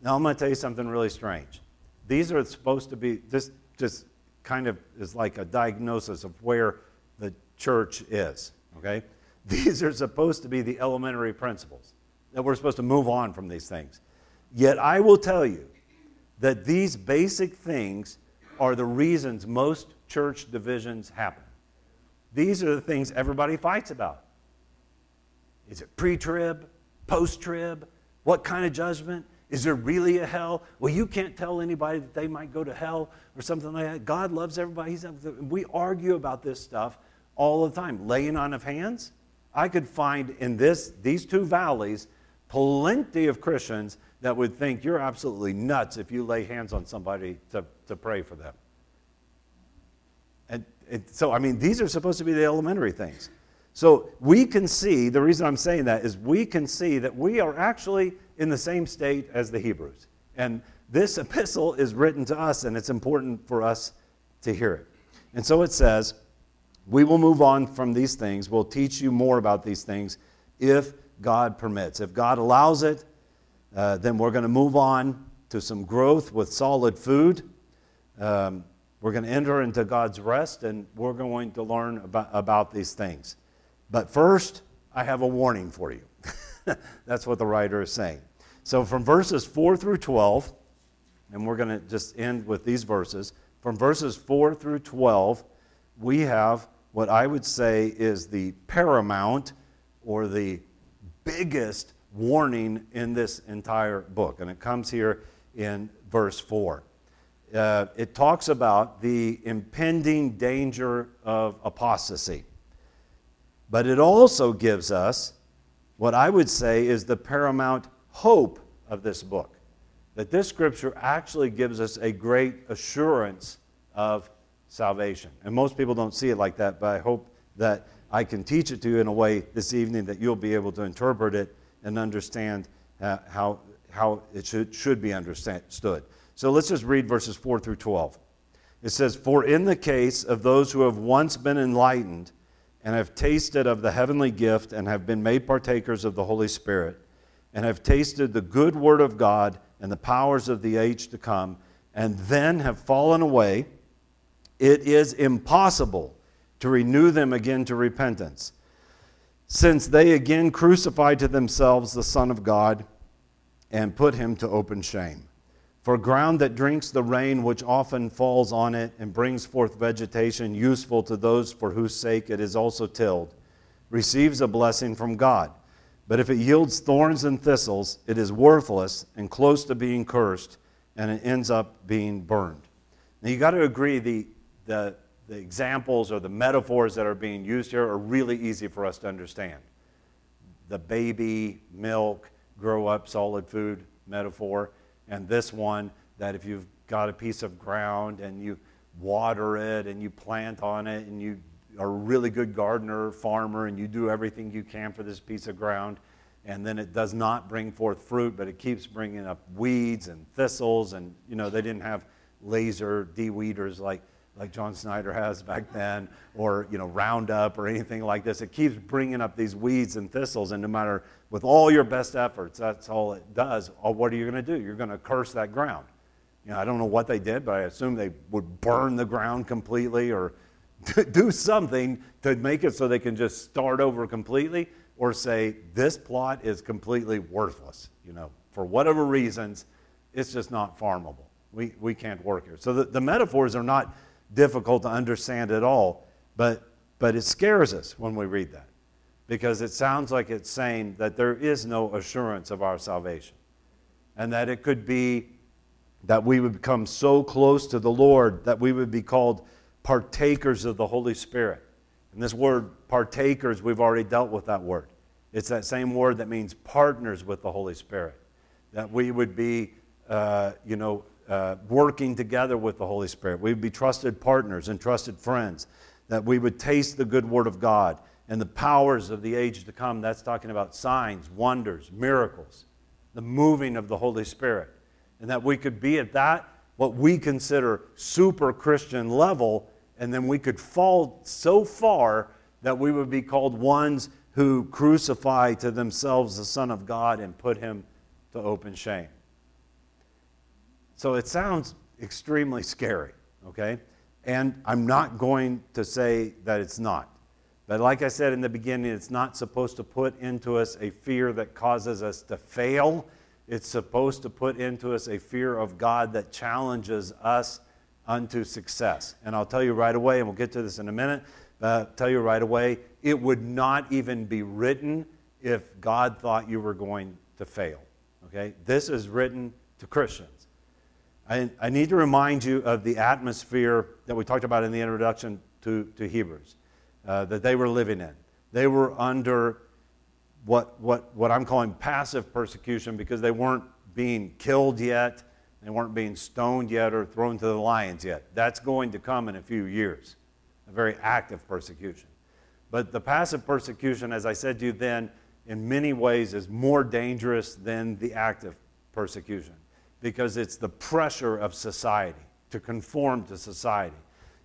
Now I'm going to tell you something really strange. These are supposed to be this just kind of is like a diagnosis of where the church is, okay? These are supposed to be the elementary principles that we're supposed to move on from these things. Yet I will tell you that these basic things are the reasons most church divisions happen. These are the things everybody fights about. Is it pre trib, post trib? What kind of judgment? Is there really a hell? Well, you can't tell anybody that they might go to hell or something like that. God loves everybody. He's, we argue about this stuff all the time. Laying on of hands. I could find in this, these two valleys plenty of Christians that would think you're absolutely nuts if you lay hands on somebody to, to pray for them. And, and so, I mean, these are supposed to be the elementary things. So we can see, the reason I'm saying that is we can see that we are actually in the same state as the Hebrews. And this epistle is written to us, and it's important for us to hear it. And so it says, We will move on from these things. We'll teach you more about these things if God permits. If God allows it, uh, then we're going to move on to some growth with solid food. Um, we're going to enter into God's rest, and we're going to learn about, about these things. But first, I have a warning for you. That's what the writer is saying. So, from verses 4 through 12, and we're going to just end with these verses. From verses 4 through 12, we have what I would say is the paramount or the biggest warning in this entire book. And it comes here in verse 4. Uh, it talks about the impending danger of apostasy. But it also gives us what I would say is the paramount hope of this book. That this scripture actually gives us a great assurance of salvation. And most people don't see it like that, but I hope that I can teach it to you in a way this evening that you'll be able to interpret it and understand uh, how, how it should, should be understood. So let's just read verses 4 through 12. It says, For in the case of those who have once been enlightened, and have tasted of the heavenly gift and have been made partakers of the Holy Spirit, and have tasted the good word of God and the powers of the age to come, and then have fallen away, it is impossible to renew them again to repentance, since they again crucified to themselves the Son of God and put him to open shame. For ground that drinks the rain which often falls on it and brings forth vegetation useful to those for whose sake it is also tilled, receives a blessing from God. But if it yields thorns and thistles, it is worthless and close to being cursed, and it ends up being burned. Now you got to agree the, the, the examples or the metaphors that are being used here are really easy for us to understand. the baby milk, grow up solid food metaphor, and this one that if you've got a piece of ground and you water it and you plant on it and you are a really good gardener, farmer, and you do everything you can for this piece of ground, and then it does not bring forth fruit, but it keeps bringing up weeds and thistles, and you know they didn't have laser de-weeders like like John Snyder has back then, or you know Roundup or anything like this. It keeps bringing up these weeds and thistles, and no matter with all your best efforts, that's all it does. Uh, what are you going to do? You're going to curse that ground. You know, I don't know what they did, but I assume they would burn the ground completely or do something to make it so they can just start over completely, or say this plot is completely worthless. You know, for whatever reasons, it's just not farmable. We, we can't work here. So the, the metaphors are not difficult to understand at all, but, but it scares us when we read that because it sounds like it's saying that there is no assurance of our salvation and that it could be that we would become so close to the Lord that we would be called partakers of the Holy Spirit. And this word partakers, we've already dealt with that word. It's that same word that means partners with the Holy Spirit. That we would be, uh, you know, uh, working together with the Holy Spirit. We would be trusted partners and trusted friends, that we would taste the good word of God and the powers of the age to come. That's talking about signs, wonders, miracles, the moving of the Holy Spirit. And that we could be at that, what we consider super Christian level, and then we could fall so far that we would be called ones who crucify to themselves the Son of God and put him to open shame. So it sounds extremely scary, okay? And I'm not going to say that it's not. But like I said in the beginning, it's not supposed to put into us a fear that causes us to fail. It's supposed to put into us a fear of God that challenges us unto success. And I'll tell you right away, and we'll get to this in a minute, I'll tell you right away, it would not even be written if God thought you were going to fail. Okay? This is written to Christians. I, I need to remind you of the atmosphere that we talked about in the introduction to, to Hebrews uh, that they were living in. They were under what, what, what I'm calling passive persecution because they weren't being killed yet, they weren't being stoned yet or thrown to the lions yet. That's going to come in a few years, a very active persecution. But the passive persecution, as I said to you then, in many ways is more dangerous than the active persecution because it's the pressure of society to conform to society.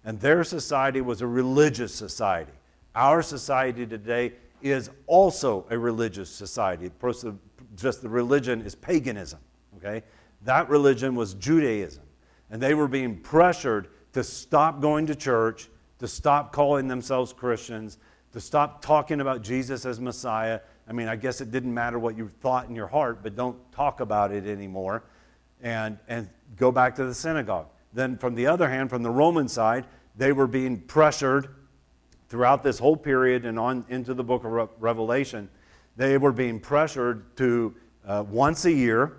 And their society was a religious society. Our society today is also a religious society. Just the religion is paganism, okay? That religion was Judaism. And they were being pressured to stop going to church, to stop calling themselves Christians, to stop talking about Jesus as Messiah. I mean, I guess it didn't matter what you thought in your heart, but don't talk about it anymore and, and go back to the synagogue. Then, from the other hand, from the Roman side, they were being pressured throughout this whole period and on into the book of Revelation. They were being pressured to uh, once a year,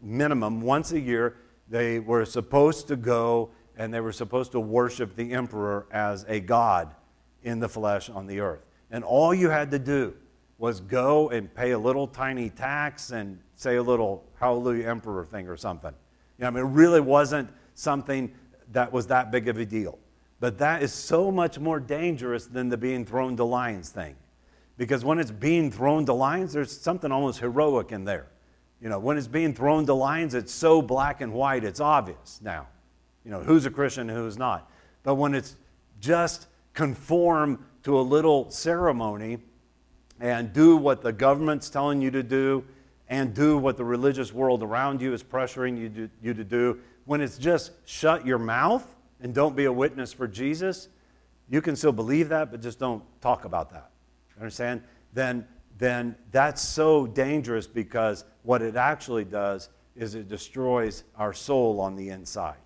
minimum, once a year, they were supposed to go and they were supposed to worship the emperor as a god in the flesh on the earth. And all you had to do was go and pay a little tiny tax and say a little hallelujah emperor thing or something. You know, I mean, it really wasn't something that was that big of a deal. But that is so much more dangerous than the being thrown to lions thing. Because when it's being thrown to lions, there's something almost heroic in there. You know, when it's being thrown to lions, it's so black and white, it's obvious now. You know, who's a Christian and who's not. But when it's just conform to a little ceremony and do what the government's telling you to do and do what the religious world around you is pressuring you to, you to do, when it's just shut your mouth and don't be a witness for Jesus, you can still believe that, but just don't talk about that. Understand? Then, then that's so dangerous because what it actually does is it destroys our soul on the inside.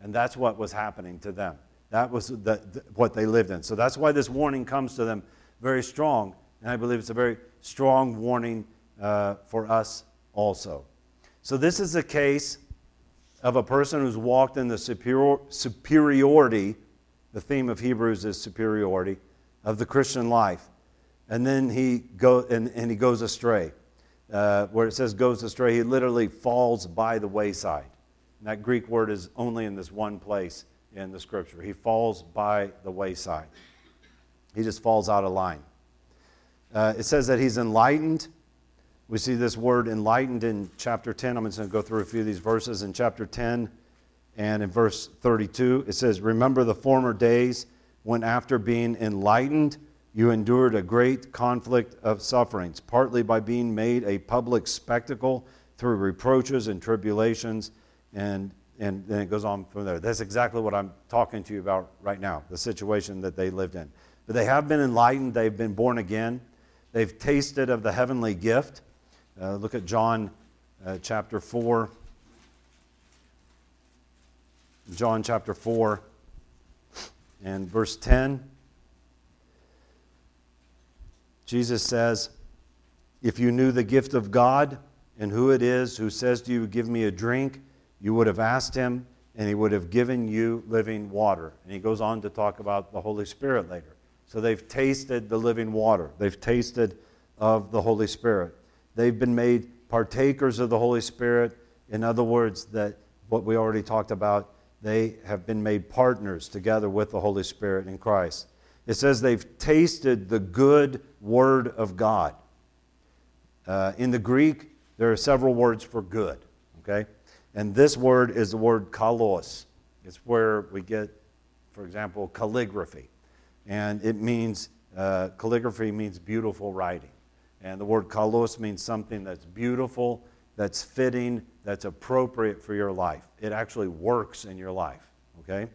And that's what was happening to them. That was the, the, what they lived in. So that's why this warning comes to them very strong. And I believe it's a very strong warning uh, for us also. So, this is a case of a person who's walked in the superior, superiority, the theme of Hebrews is superiority, of the Christian life. and then he, go, and, and he goes astray. Uh, where it says goes astray, he literally falls by the wayside. And that Greek word is only in this one place in the scripture. He falls by the wayside. He just falls out of line. Uh, it says that he's enlightened. We see this word enlightened in chapter 10. I'm just going to go through a few of these verses. In chapter 10 and in verse 32, it says, Remember the former days when, after being enlightened, you endured a great conflict of sufferings, partly by being made a public spectacle through reproaches and tribulations. And, and then it goes on from there. That's exactly what I'm talking to you about right now, the situation that they lived in. But they have been enlightened, they've been born again, they've tasted of the heavenly gift. Uh, look at John uh, chapter 4. John chapter 4 and verse 10. Jesus says, If you knew the gift of God and who it is who says to you, Give me a drink, you would have asked him, and he would have given you living water. And he goes on to talk about the Holy Spirit later. So they've tasted the living water, they've tasted of the Holy Spirit. They've been made partakers of the Holy Spirit. In other words, that what we already talked about, they have been made partners together with the Holy Spirit in Christ. It says they've tasted the good word of God. Uh, in the Greek, there are several words for good, okay? And this word is the word kalos. It's where we get, for example, calligraphy. And it means, uh, calligraphy means beautiful writing. And the word kalos means something that's beautiful, that's fitting, that's appropriate for your life. It actually works in your life, okay?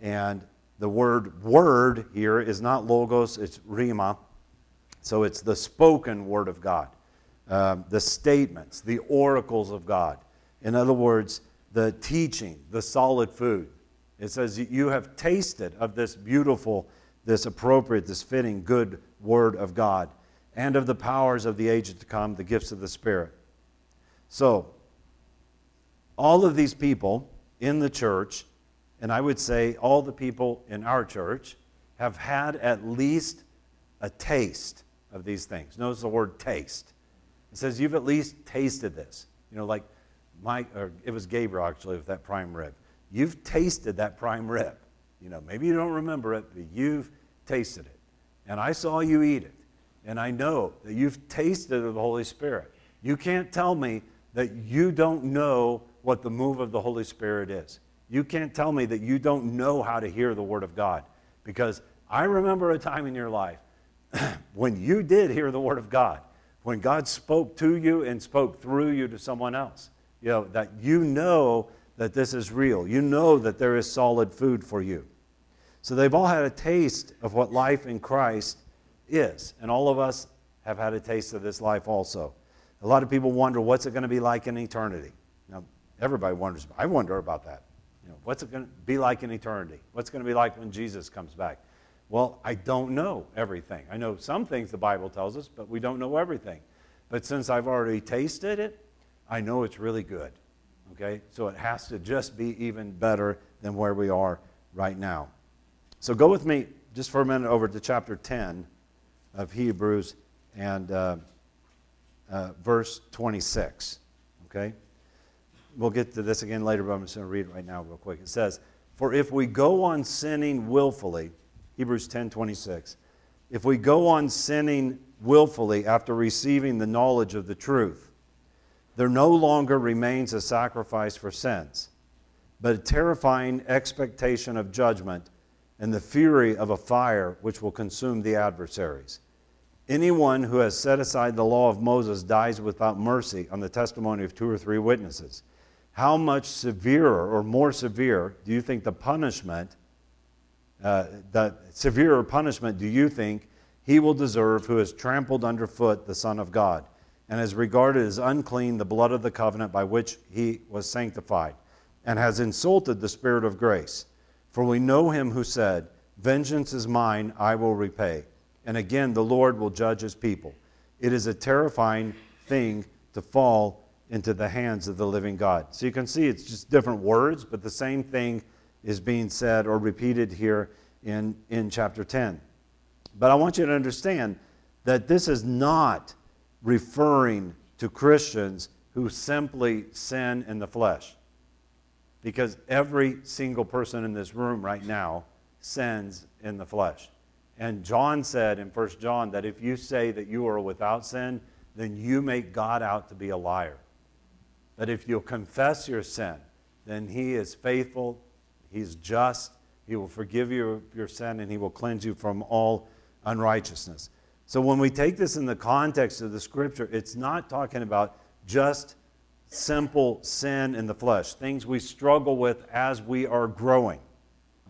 And the word word here is not logos, it's rhema. So it's the spoken word of God, um, the statements, the oracles of God. In other words, the teaching, the solid food. It says, You have tasted of this beautiful, this appropriate, this fitting, good word of God, and of the powers of the age to come, the gifts of the Spirit. So, all of these people in the church and I would say all the people in our church have had at least a taste of these things. Notice the word taste. It says you've at least tasted this. You know, like Mike, or it was Gabriel actually with that prime rib. You've tasted that prime rib. You know, maybe you don't remember it, but you've tasted it. And I saw you eat it. And I know that you've tasted of the Holy Spirit. You can't tell me that you don't know what the move of the Holy Spirit is. You can't tell me that you don't know how to hear the Word of God. Because I remember a time in your life when you did hear the Word of God, when God spoke to you and spoke through you to someone else. You know, that you know that this is real. You know that there is solid food for you. So they've all had a taste of what life in Christ is. And all of us have had a taste of this life also. A lot of people wonder what's it going to be like in eternity. Now, everybody wonders. I wonder about that. You know, what's it going to be like in eternity? What's going to be like when Jesus comes back? Well, I don't know everything. I know some things the Bible tells us, but we don't know everything. But since I've already tasted it, I know it's really good. Okay? So it has to just be even better than where we are right now. So go with me just for a minute over to chapter 10 of Hebrews and uh, uh, verse 26. Okay? we'll get to this again later, but I'm just going to read it right now real quick. It says, For if we go on sinning willfully, Hebrews 10 26, if we go on sinning willfully after receiving the knowledge of the truth, there no longer remains a sacrifice for sins, but a terrifying expectation of judgment and the fury of a fire which will consume the adversaries. Anyone who has set aside the law of Moses dies without mercy on the testimony of two or three witnesses how much severer or more severe do you think the punishment, uh, the severer punishment do you think he will deserve who has trampled underfoot the Son of God and has regarded as unclean the blood of the covenant by which he was sanctified and has insulted the Spirit of grace? For we know him who said, Vengeance is mine, I will repay. And again, the Lord will judge his people. It is a terrifying thing to fall into the hands of the living God. So you can see it's just different words, but the same thing is being said or repeated here in, in chapter 10. But I want you to understand that this is not referring to Christians who simply sin in the flesh. Because every single person in this room right now sins in the flesh. And John said in 1 John that if you say that you are without sin, then you make God out to be a liar. But if you'll confess your sin, then he is faithful, he's just, he will forgive you your sin, and he will cleanse you from all unrighteousness. So when we take this in the context of the scripture, it's not talking about just simple sin in the flesh, things we struggle with as we are growing.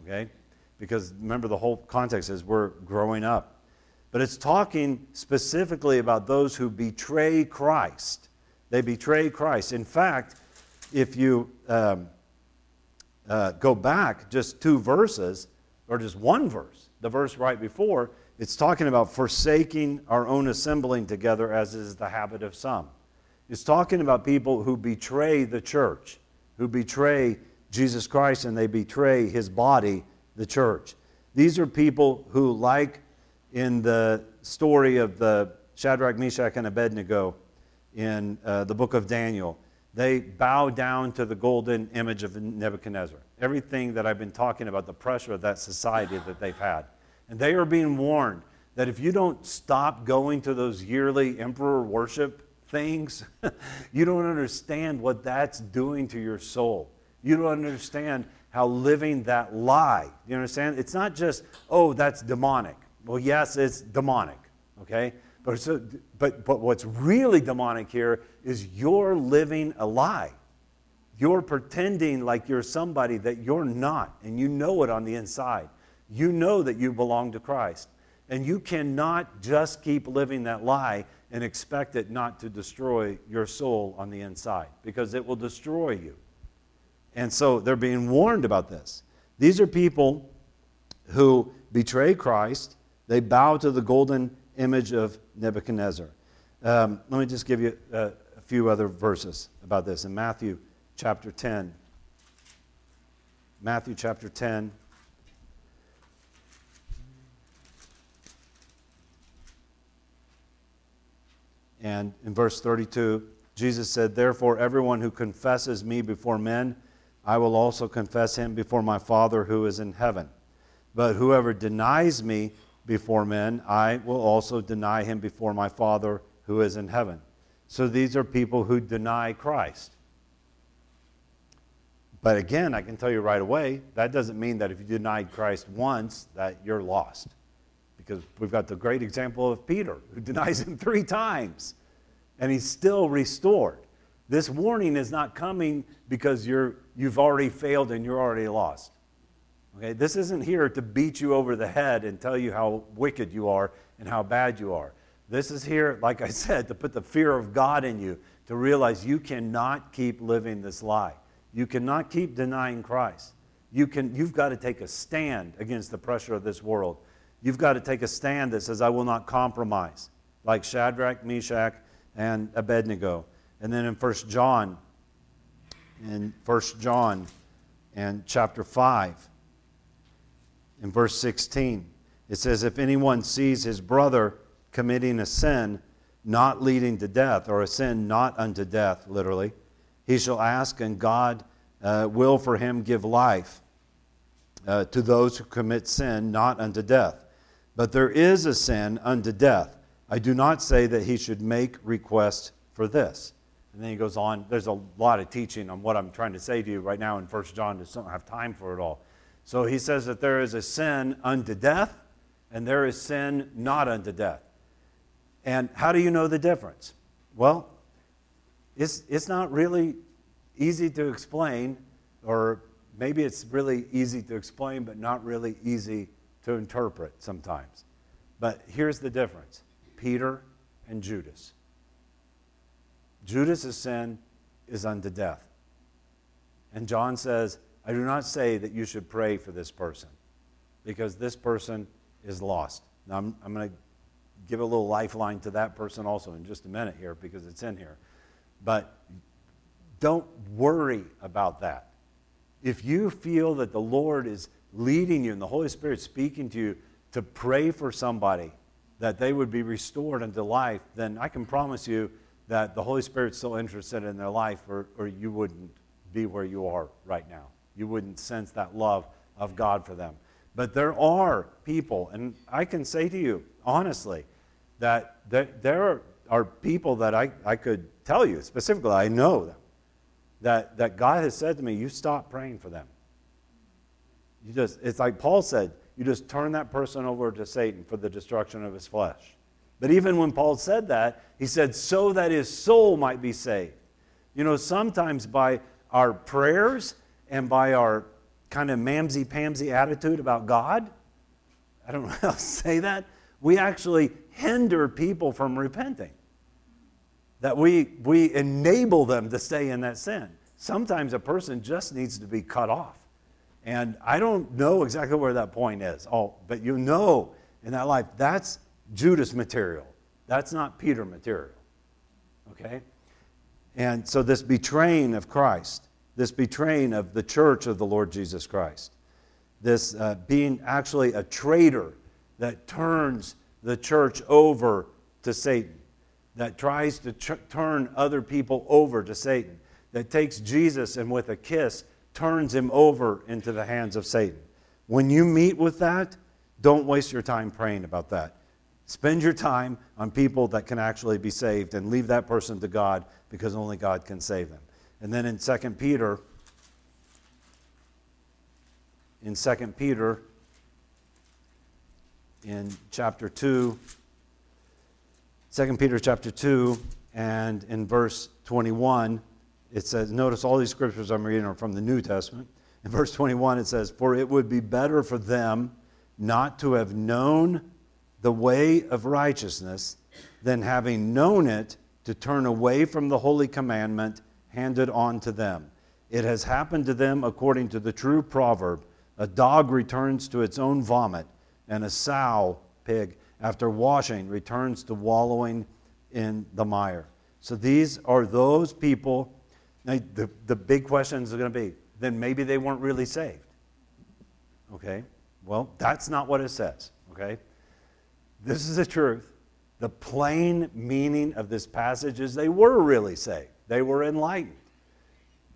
Okay? Because remember, the whole context is we're growing up. But it's talking specifically about those who betray Christ. They betray Christ. In fact, if you um, uh, go back just two verses, or just one verse, the verse right before, it's talking about forsaking our own assembling together, as is the habit of some. It's talking about people who betray the church, who betray Jesus Christ, and they betray his body, the church. These are people who, like in the story of the Shadrach, Meshach, and Abednego in uh, the book of Daniel, they bow down to the golden image of Nebuchadnezzar. Everything that I've been talking about, the pressure of that society that they've had. And they are being warned that if you don't stop going to those yearly emperor worship things, you don't understand what that's doing to your soul. You don't understand how living that lie. You understand? It's not just, oh, that's demonic. Well, yes, it's demonic, okay? But, so, but, but what's really demonic here is you're living a lie. You're pretending like you're somebody that you're not, and you know it on the inside. You know that you belong to Christ. And you cannot just keep living that lie and expect it not to destroy your soul on the inside, because it will destroy you. And so they're being warned about this. These are people who betray Christ, they bow to the golden image of Nebuchadnezzar. Um, let me just give you a, a few other verses about this. In Matthew chapter 10, Matthew chapter 10, and in verse 32, Jesus said, Therefore, everyone who confesses me before men, I will also confess him before my Father who is in heaven. But whoever denies me before men, I will also deny him before my Father who is in heaven. So these are people who deny Christ. But again, I can tell you right away, that doesn't mean that if you denied Christ once, that you're lost. Because we've got the great example of Peter, who denies him three times, and he's still restored. This warning is not coming because you're, you've already failed and you're already lost. Okay, this isn't here to beat you over the head and tell you how wicked you are and how bad you are. This is here, like I said, to put the fear of God in you, to realize you cannot keep living this lie. You cannot keep denying Christ. You can, you've got to take a stand against the pressure of this world. You've got to take a stand that says, I will not compromise, like Shadrach, Meshach, and Abednego. And then in 1 John, in 1 John and chapter 5, in verse 16. It says, If anyone sees his brother committing a sin not leading to death, or a sin not unto death, literally, he shall ask, and God uh, will for him give life uh, to those who commit sin not unto death. But there is a sin unto death. I do not say that he should make request for this. And then he goes on. There's a lot of teaching on what I'm trying to say to you right now in 1 John. Just don't have time for it all. So he says that there is a sin unto death, and there is sin not unto death. And how do you know the difference? Well, it's, it's not really easy to explain, or maybe it's really easy to explain, but not really easy to interpret sometimes. But here's the difference Peter and Judas. Judas' sin is unto death. And John says, I do not say that you should pray for this person because this person is lost. Now, I'm, I'm going to give a little lifeline to that person also in just a minute here because it's in here. But don't worry about that. If you feel that the Lord is leading you and the Holy Spirit speaking to you to pray for somebody that they would be restored into life, then I can promise you that the Holy Spirit's still interested in their life, or, or you wouldn't be where you are right now. You wouldn't sense that love of God for them. But there are people, and I can say to you honestly, that there, there are people that I, I could tell you specifically, I know them, that, that God has said to me, you stop praying for them. You just, it's like Paul said, you just turn that person over to Satan for the destruction of his flesh. But even when Paul said that, he said, so that his soul might be saved. You know, sometimes by our prayers and by our kind of mamsy pamsy attitude about God, I don't know how to say that, we actually hinder people from repenting. That we, we enable them to stay in that sin. Sometimes a person just needs to be cut off. And I don't know exactly where that point is. Oh, but you know in that life, that's Judas material. That's not Peter material. Okay? And so this betraying of Christ, this betraying of the church of the Lord Jesus Christ, this uh, being actually a traitor that turns the church over to Satan, that tries to turn other people over to Satan, that takes Jesus and with a kiss turns him over into the hands of Satan. When you meet with that, don't waste your time praying about that. Spend your time on people that can actually be saved and leave that person to God because only God can save them. And then in 2 Peter, in 2 Peter, in chapter 2, 2 Peter chapter 2, and in verse 21, it says, notice all these scriptures I'm reading are from the New Testament. In verse 21, it says, For it would be better for them not to have known the way of righteousness than having known it to turn away from the holy commandment handed on to them. It has happened to them according to the true proverb a dog returns to its own vomit, and a sow, pig, after washing, returns to wallowing in the mire. So these are those people now, the, the big questions are going to be then maybe they weren't really saved. Okay? Well, that's not what it says. Okay? This is the truth. The plain meaning of this passage is they were really saved, they were enlightened.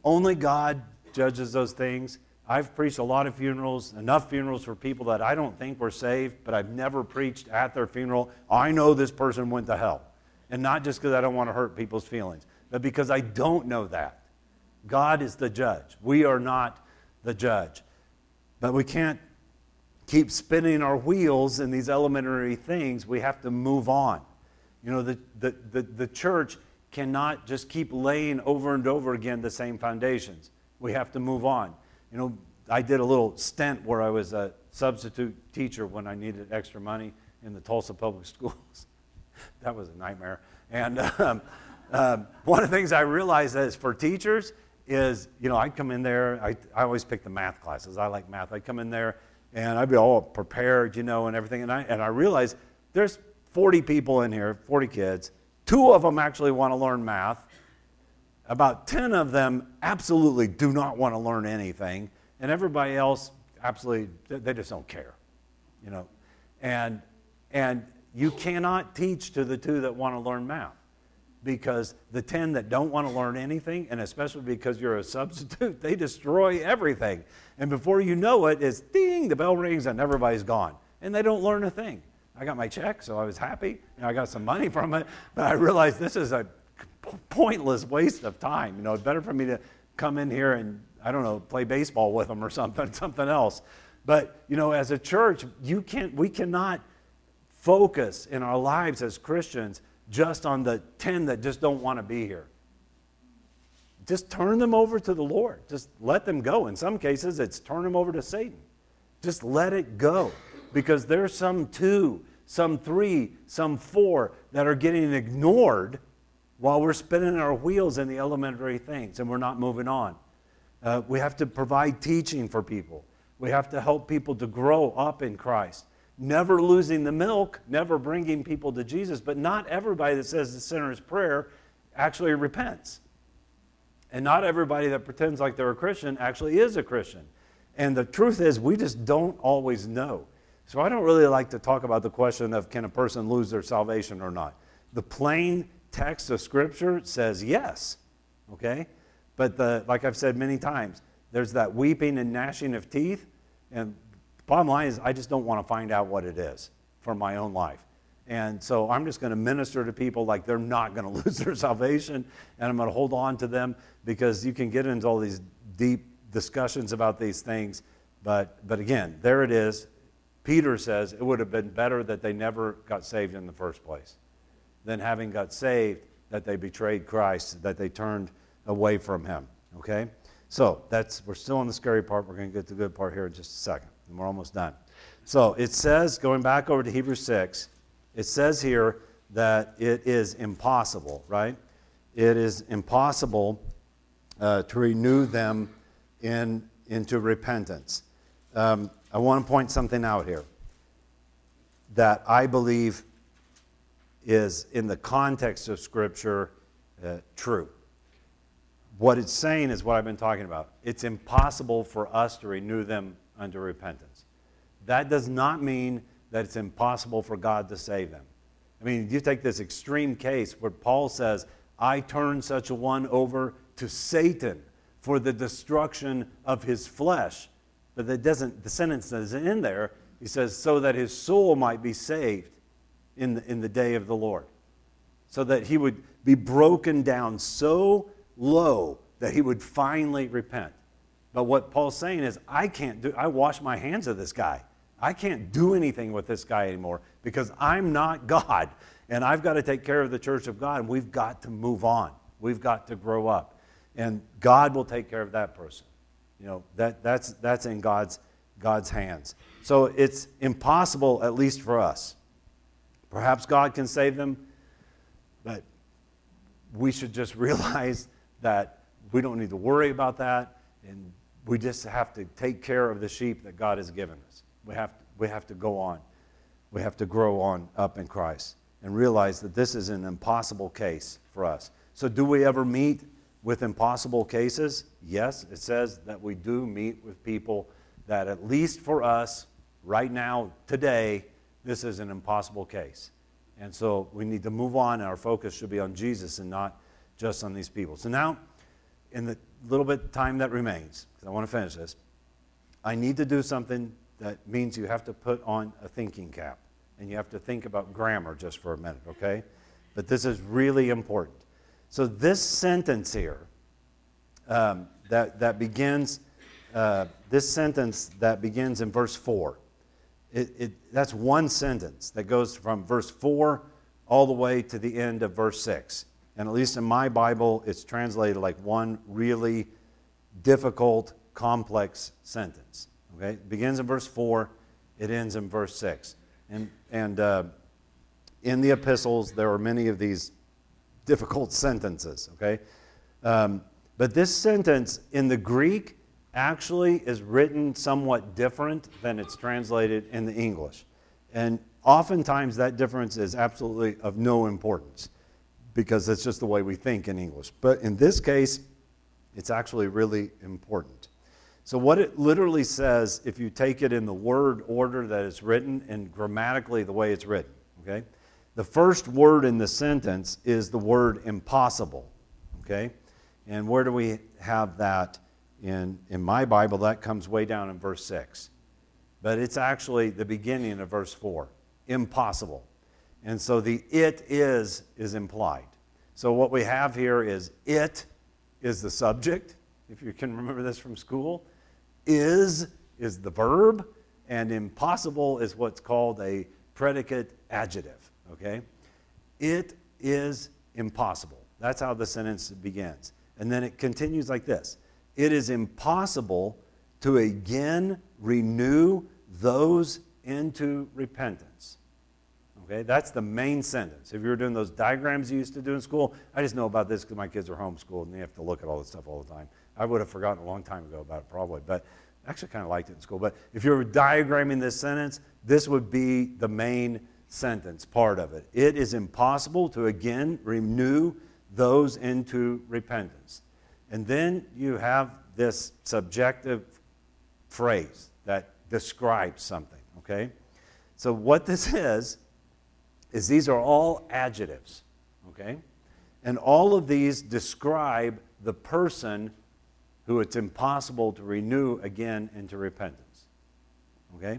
Only God judges those things. I've preached a lot of funerals, enough funerals for people that I don't think were saved, but I've never preached at their funeral. I know this person went to hell. And not just because I don't want to hurt people's feelings because I don't know that. God is the judge. We are not the judge. But we can't keep spinning our wheels in these elementary things. We have to move on. You know, the, the, the, the church cannot just keep laying over and over again the same foundations. We have to move on. You know, I did a little stint where I was a substitute teacher when I needed extra money in the Tulsa public schools. that was a nightmare. And um, um, one of the things I realized is for teachers is, you know, I'd come in there, I, I always pick the math classes. I like math. I'd come in there and I'd be all prepared, you know, and everything. And I, and I realized there's 40 people in here, 40 kids. Two of them actually want to learn math. About 10 of them absolutely do not want to learn anything. And everybody else absolutely, they just don't care, you know. And, and you cannot teach to the two that want to learn math because the 10 that don't want to learn anything, and especially because you're a substitute, they destroy everything. And before you know it, it's ding, the bell rings, and everybody's gone. And they don't learn a thing. I got my check, so I was happy. You know, I got some money from it, but I realized this is a pointless waste of time. You know, it's better for me to come in here and, I don't know, play baseball with them or something, something else. But, you know, as a church, you can't, we cannot focus in our lives as Christians just on the 10 that just don't want to be here. Just turn them over to the Lord. Just let them go. In some cases, it's turn them over to Satan. Just let it go. Because there's some two, some three, some four that are getting ignored while we're spinning our wheels in the elementary things and we're not moving on. Uh, we have to provide teaching for people. We have to help people to grow up in Christ never losing the milk, never bringing people to Jesus. But not everybody that says the sinner's prayer actually repents. And not everybody that pretends like they're a Christian actually is a Christian. And the truth is, we just don't always know. So I don't really like to talk about the question of can a person lose their salvation or not. The plain text of Scripture says yes, okay? But the, like I've said many times, there's that weeping and gnashing of teeth. And bottom line is, I just don't want to find out what it is for my own life. And so I'm just going to minister to people like they're not going to lose their salvation, and I'm going to hold on to them because you can get into all these deep discussions about these things. But, but again, there it is. Peter says it would have been better that they never got saved in the first place than having got saved that they betrayed Christ, that they turned away from him. Okay? So that's we're still on the scary part. We're going to get to the good part here in just a second. And we're almost done. So it says, going back over to Hebrews 6, it says here that it is impossible, right? It is impossible uh, to renew them in, into repentance. Um, I want to point something out here that I believe is, in the context of Scripture, uh, true. What it's saying is what I've been talking about. It's impossible for us to renew them unto repentance. That does not mean that it's impossible for God to save them. I mean, you take this extreme case where Paul says, I turn such a one over to Satan for the destruction of his flesh. But that doesn't, the sentence isn't in there. He says, so that his soul might be saved in the, in the day of the Lord. So that he would be broken down so low that he would finally repent. But what Paul's saying is, I can't do, I wash my hands of this guy. I can't do anything with this guy anymore because I'm not God. And I've got to take care of the church of God, and we've got to move on. We've got to grow up. And God will take care of that person. You know, that, that's, that's in God's, God's hands. So it's impossible, at least for us. Perhaps God can save them, but we should just realize that we don't need to worry about that, and we just have to take care of the sheep that God has given us. We have, to, we have to go on. We have to grow on up in Christ and realize that this is an impossible case for us. So, do we ever meet with impossible cases? Yes, it says that we do meet with people that, at least for us, right now, today, this is an impossible case. And so we need to move on, and our focus should be on Jesus and not just on these people. So now, in the little bit of time that remains, because I want to finish this, I need to do something that means you have to put on a thinking cap and you have to think about grammar just for a minute, okay? But this is really important. So, this sentence here um, that, that begins, uh, this sentence that begins in verse 4, it, it, that's one sentence that goes from verse 4 all the way to the end of verse 6. And at least in my Bible, it's translated like one really difficult, complex sentence. Okay? It begins in verse 4, it ends in verse 6. And, and uh, in the epistles, there are many of these difficult sentences. Okay? Um, but this sentence in the Greek actually is written somewhat different than it's translated in the English. And oftentimes that difference is absolutely of no importance because that's just the way we think in English. But in this case, it's actually really important. So, what it literally says, if you take it in the word order that it's written and grammatically the way it's written, okay? The first word in the sentence is the word impossible, okay? And where do we have that in, in my Bible? That comes way down in verse 6. But it's actually the beginning of verse 4 impossible. And so the it is is implied. So what we have here is it is the subject, if you can remember this from school is is the verb, and impossible is what's called a predicate adjective. Okay? It is impossible. That's how the sentence begins. And then it continues like this It is impossible to again renew those into repentance. Okay, that's the main sentence. If you were doing those diagrams you used to do in school, I just know about this because my kids are homeschooled and they have to look at all this stuff all the time. I would have forgotten a long time ago about it probably, but I actually kind of liked it in school. But if you were diagramming this sentence, this would be the main sentence part of it. It is impossible to again renew those into repentance. And then you have this subjective phrase that describes something, okay? So, what this is, is these are all adjectives, okay? And all of these describe the person who it's impossible to renew again into repentance. Okay?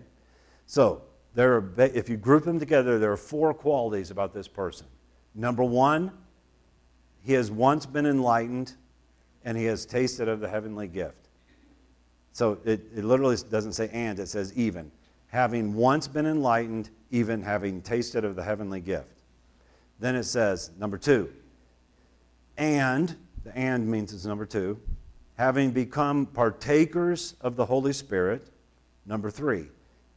So, there are, if you group them together, there are four qualities about this person. Number one, he has once been enlightened and he has tasted of the heavenly gift. So it, it literally doesn't say and, it says even. Having once been enlightened, even having tasted of the heavenly gift. Then it says, number two, and, the and means it's number two, having become partakers of the Holy Spirit. Number three,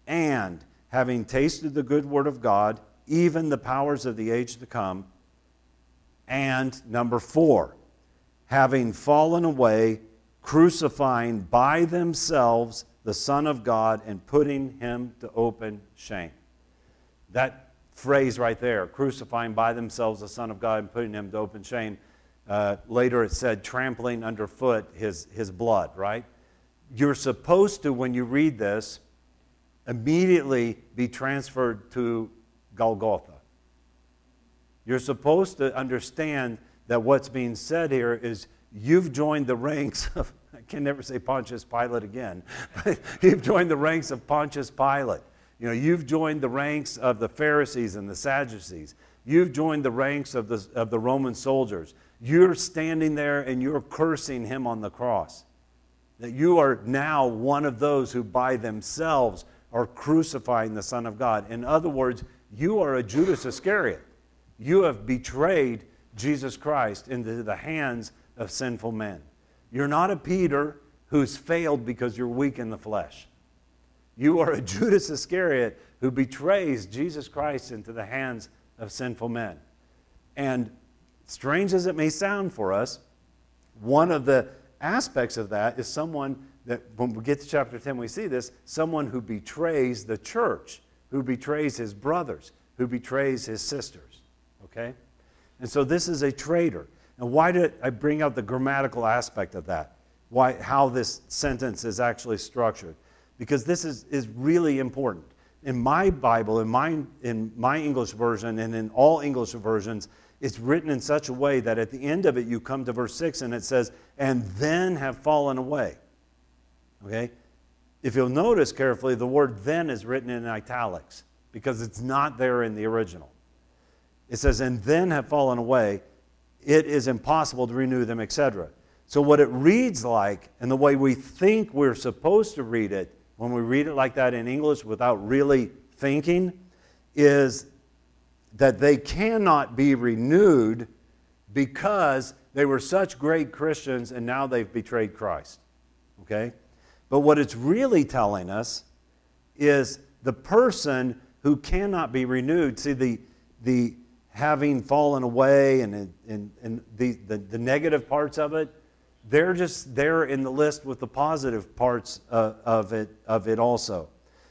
and having tasted the good word of God, even the powers of the age to come. And number four, having fallen away, crucifying by themselves the Son of God and putting him to open shame. That phrase right there, crucifying by themselves the Son of God and putting him to open shame, uh, later it said trampling underfoot his, his blood, right? You're supposed to, when you read this, immediately be transferred to Golgotha. You're supposed to understand that what's being said here is you've joined the ranks of, I can never say Pontius Pilate again, but you've joined the ranks of Pontius Pilate. You know, you've joined the ranks of the Pharisees and the Sadducees. You've joined the ranks of the, of the Roman soldiers. You're standing there and you're cursing him on the cross. That you are now one of those who by themselves are crucifying the Son of God. In other words, you are a Judas Iscariot. You have betrayed Jesus Christ into the hands of sinful men. You're not a Peter who's failed because you're weak in the flesh. You are a Judas Iscariot who betrays Jesus Christ into the hands of sinful men. And strange as it may sound for us, one of the aspects of that is someone that, when we get to chapter 10, we see this someone who betrays the church, who betrays his brothers, who betrays his sisters. Okay? And so this is a traitor. And why did I bring out the grammatical aspect of that? Why, how this sentence is actually structured? Because this is, is really important. In my Bible, in my, in my English version, and in all English versions, it's written in such a way that at the end of it, you come to verse 6 and it says, and then have fallen away. Okay? If you'll notice carefully, the word then is written in italics because it's not there in the original. It says, and then have fallen away. It is impossible to renew them, etc. So, what it reads like, and the way we think we're supposed to read it, when we read it like that in English without really thinking, is that they cannot be renewed because they were such great Christians and now they've betrayed Christ. Okay? But what it's really telling us is the person who cannot be renewed. See, the, the having fallen away and, and, and the, the, the negative parts of it, they're just there in the list with the positive parts uh, of, it, of it also.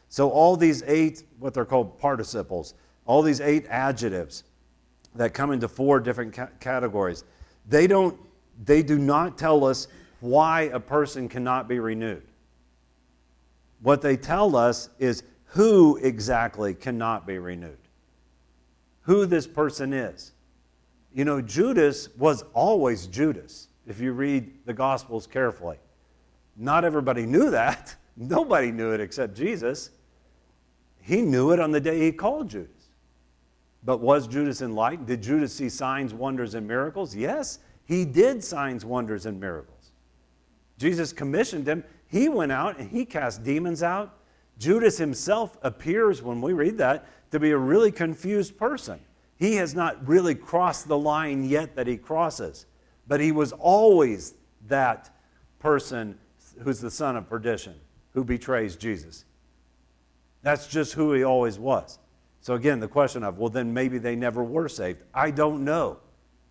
So, all these eight, what they're called participles, all these eight adjectives that come into four different ca- categories, they, don't, they do not tell us why a person cannot be renewed. What they tell us is who exactly cannot be renewed, who this person is. You know, Judas was always Judas, if you read the Gospels carefully. Not everybody knew that. Nobody knew it except Jesus. He knew it on the day he called Judas. But was Judas enlightened? Did Judas see signs, wonders, and miracles? Yes, he did signs, wonders, and miracles. Jesus commissioned him. He went out and he cast demons out. Judas himself appears, when we read that, to be a really confused person. He has not really crossed the line yet that he crosses, but he was always that person who's the son of perdition, who betrays Jesus. That's just who he always was. So, again, the question of, well, then maybe they never were saved. I don't know.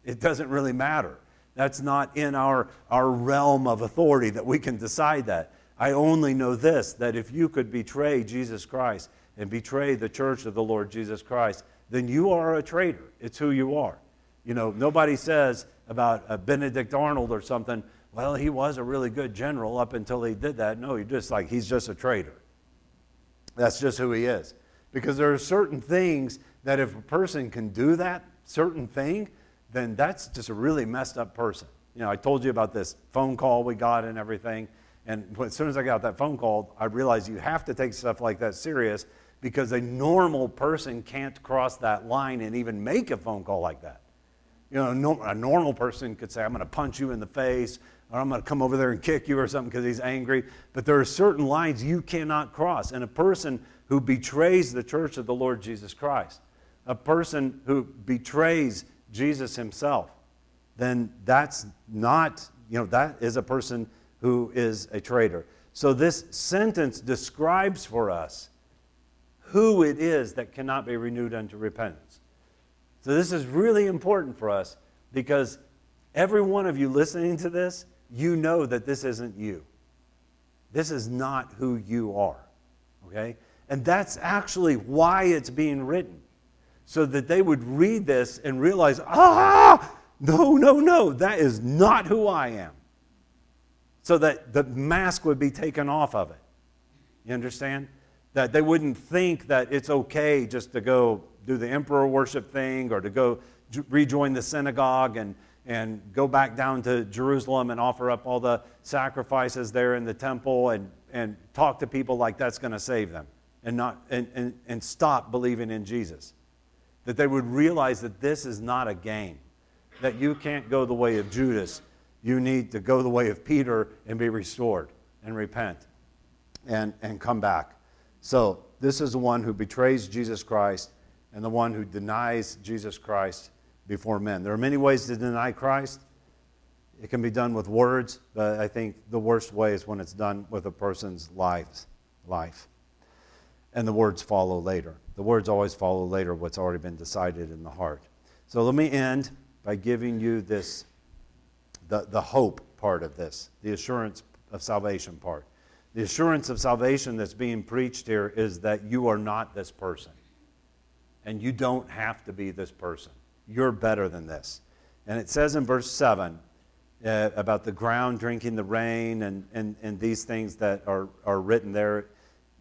It doesn't really matter. That's not in our, our realm of authority that we can decide that. I only know this that if you could betray Jesus Christ and betray the church of the Lord Jesus Christ, then you are a traitor. It's who you are. You know, nobody says about uh, Benedict Arnold or something, well, he was a really good general up until he did that. No, you're just like, he's just a traitor. That's just who he is. Because there are certain things that if a person can do that certain thing, then that's just a really messed up person. You know, I told you about this phone call we got and everything. And as soon as I got that phone call, I realized you have to take stuff like that serious because a normal person can't cross that line and even make a phone call like that. You know, a normal person could say, I'm going to punch you in the face, or I'm going to come over there and kick you or something because he's angry. But there are certain lines you cannot cross. And a person who betrays the church of the Lord Jesus Christ, a person who betrays Jesus himself, then that's not, you know, that is a person who is a traitor. So this sentence describes for us who it is that cannot be renewed unto repentance. So this is really important for us because every one of you listening to this, you know that this isn't you. This is not who you are. Okay? And that's actually why it's being written. So that they would read this and realize, ah, no, no, no, that is not who I am. So that the mask would be taken off of it. You understand? That they wouldn't think that it's okay just to go do the emperor worship thing or to go rejoin the synagogue and, and go back down to Jerusalem and offer up all the sacrifices there in the temple and, and talk to people like that's going to save them and, not, and, and, and stop believing in Jesus. That they would realize that this is not a game, that you can't go the way of Judas. You need to go the way of Peter and be restored and repent and, and come back. So, this is the one who betrays Jesus Christ and the one who denies Jesus Christ before men. There are many ways to deny Christ. It can be done with words, but I think the worst way is when it's done with a person's life. life and the words follow later. The words always follow later what's already been decided in the heart. So let me end by giving you this the, the hope part of this, the assurance of salvation part. The assurance of salvation that's being preached here is that you are not this person. And you don't have to be this person. You're better than this. And it says in verse 7 uh, about the ground drinking the rain and, and, and these things that are, are written there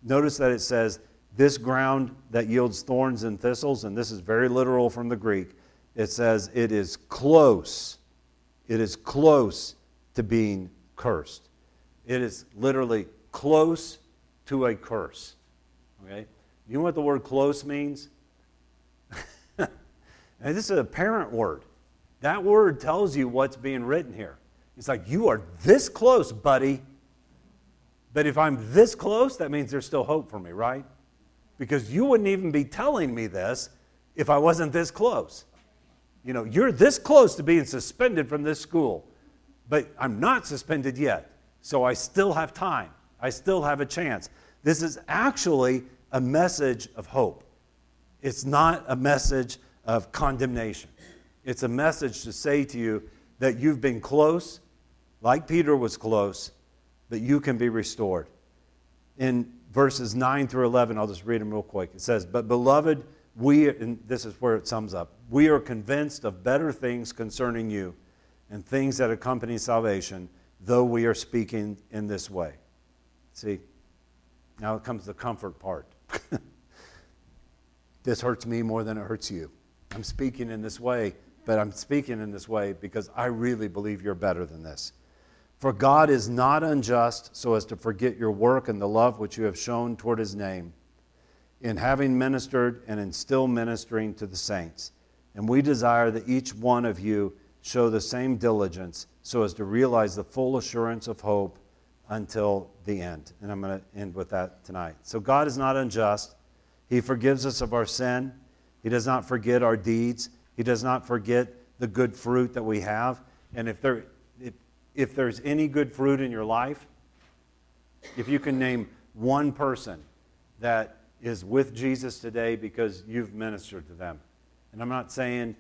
notice that it says, This ground that yields thorns and thistles, and this is very literal from the Greek. It says, It is close. It is close to being cursed. It is literally close to a curse. Okay? You know what the word close means? this is a parent word. That word tells you what's being written here. It's like, you are this close, buddy, but if I'm this close, that means there's still hope for me, right? Because you wouldn't even be telling me this if I wasn't this close. You know, you're this close to being suspended from this school, but I'm not suspended yet. So I still have time. I still have a chance. This is actually a message of hope. It's not a message of condemnation. It's a message to say to you that you've been close, like Peter was close, that you can be restored. In verses 9 through 11, I'll just read them real quick. It says, But beloved, we, and this is where it sums up, we are convinced of better things concerning you and things that accompany salvation, though we are speaking in this way. See, now comes the comfort part. this hurts me more than it hurts you. I'm speaking in this way, but I'm speaking in this way because I really believe you're better than this. For God is not unjust so as to forget your work and the love which you have shown toward his name in having ministered and in still ministering to the saints. And we desire that each one of you show the same diligence so as to realize the full assurance of hope until the end. And I'm going to end with that tonight. So God is not unjust. He forgives us of our sin. He does not forget our deeds. He does not forget the good fruit that we have. And if there if if there's any good fruit in your life, if you can name one person that is with Jesus today because you've ministered to them. And I'm not saying,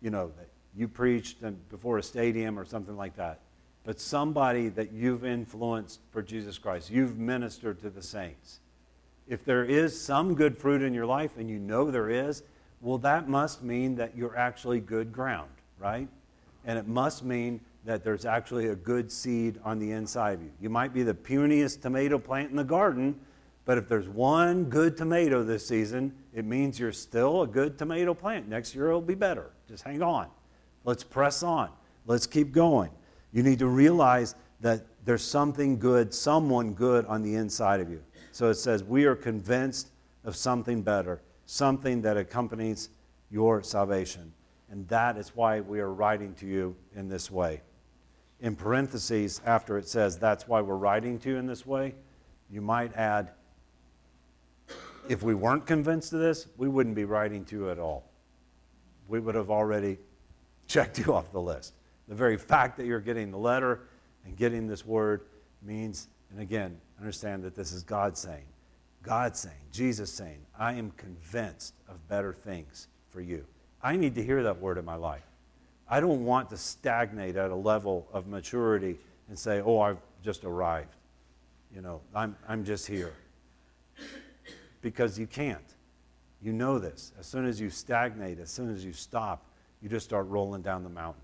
you know, that you preached before a stadium or something like that, but somebody that you've influenced for Jesus Christ. You've ministered to the saints. If there is some good fruit in your life, and you know there is, well, that must mean that you're actually good ground, right? And it must mean that there's actually a good seed on the inside of you. You might be the puniest tomato plant in the garden, But if there's one good tomato this season, it means you're still a good tomato plant. Next year it'll be better. Just hang on. Let's press on. Let's keep going. You need to realize that there's something good, someone good on the inside of you. So it says, We are convinced of something better, something that accompanies your salvation. And that is why we are writing to you in this way. In parentheses, after it says, That's why we're writing to you in this way, you might add, If we weren't convinced of this, we wouldn't be writing to you at all. We would have already checked you off the list. The very fact that you're getting the letter and getting this word means, and again, understand that this is God saying, God saying, Jesus saying, I am convinced of better things for you. I need to hear that word in my life. I don't want to stagnate at a level of maturity and say, oh, I've just arrived. You know, I'm, I'm just here. Because you can't. You know this. As soon as you stagnate, as soon as you stop, you just start rolling down the mountain.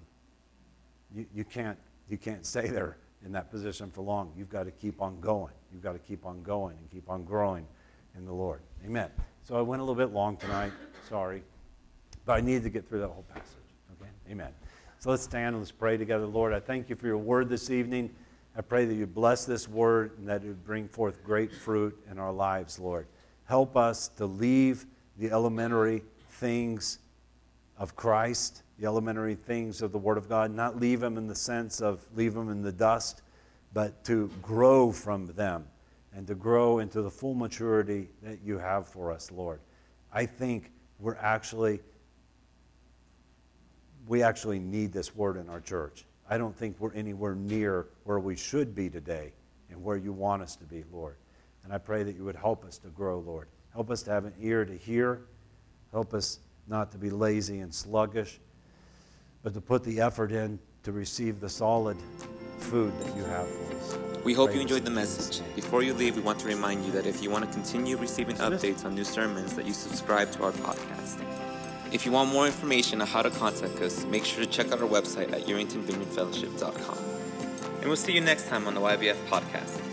You, you, can't, you can't stay there in that position for long. You've got to keep on going. You've got to keep on going and keep on growing in the Lord. Amen. So I went a little bit long tonight. Sorry. But I needed to get through that whole passage. Okay? Amen. So let's stand and let's pray together. Lord, I thank you for your word this evening. I pray that you bless this word and that it would bring forth great fruit in our lives, Lord. Help us to leave the elementary things of Christ, the elementary things of the Word of God, not leave them in the sense of leave them in the dust, but to grow from them and to grow into the full maturity that you have for us, Lord. I think we're actually we actually need this word in our church. I don't think we're anywhere near where we should be today and where you want us to be, Lord. And I pray that you would help us to grow, Lord. Help us to have an ear to hear. Help us not to be lazy and sluggish, but to put the effort in to receive the solid food that you have for us. We hope you enjoyed the message. Before you leave, we want to remind you that if you want to continue receiving updates on new sermons, that you subscribe to our podcast. If you want more information on how to contact us, make sure to check out our website at YeringtonVineyardFellowship.com. And we'll see you next time on the YVF podcast.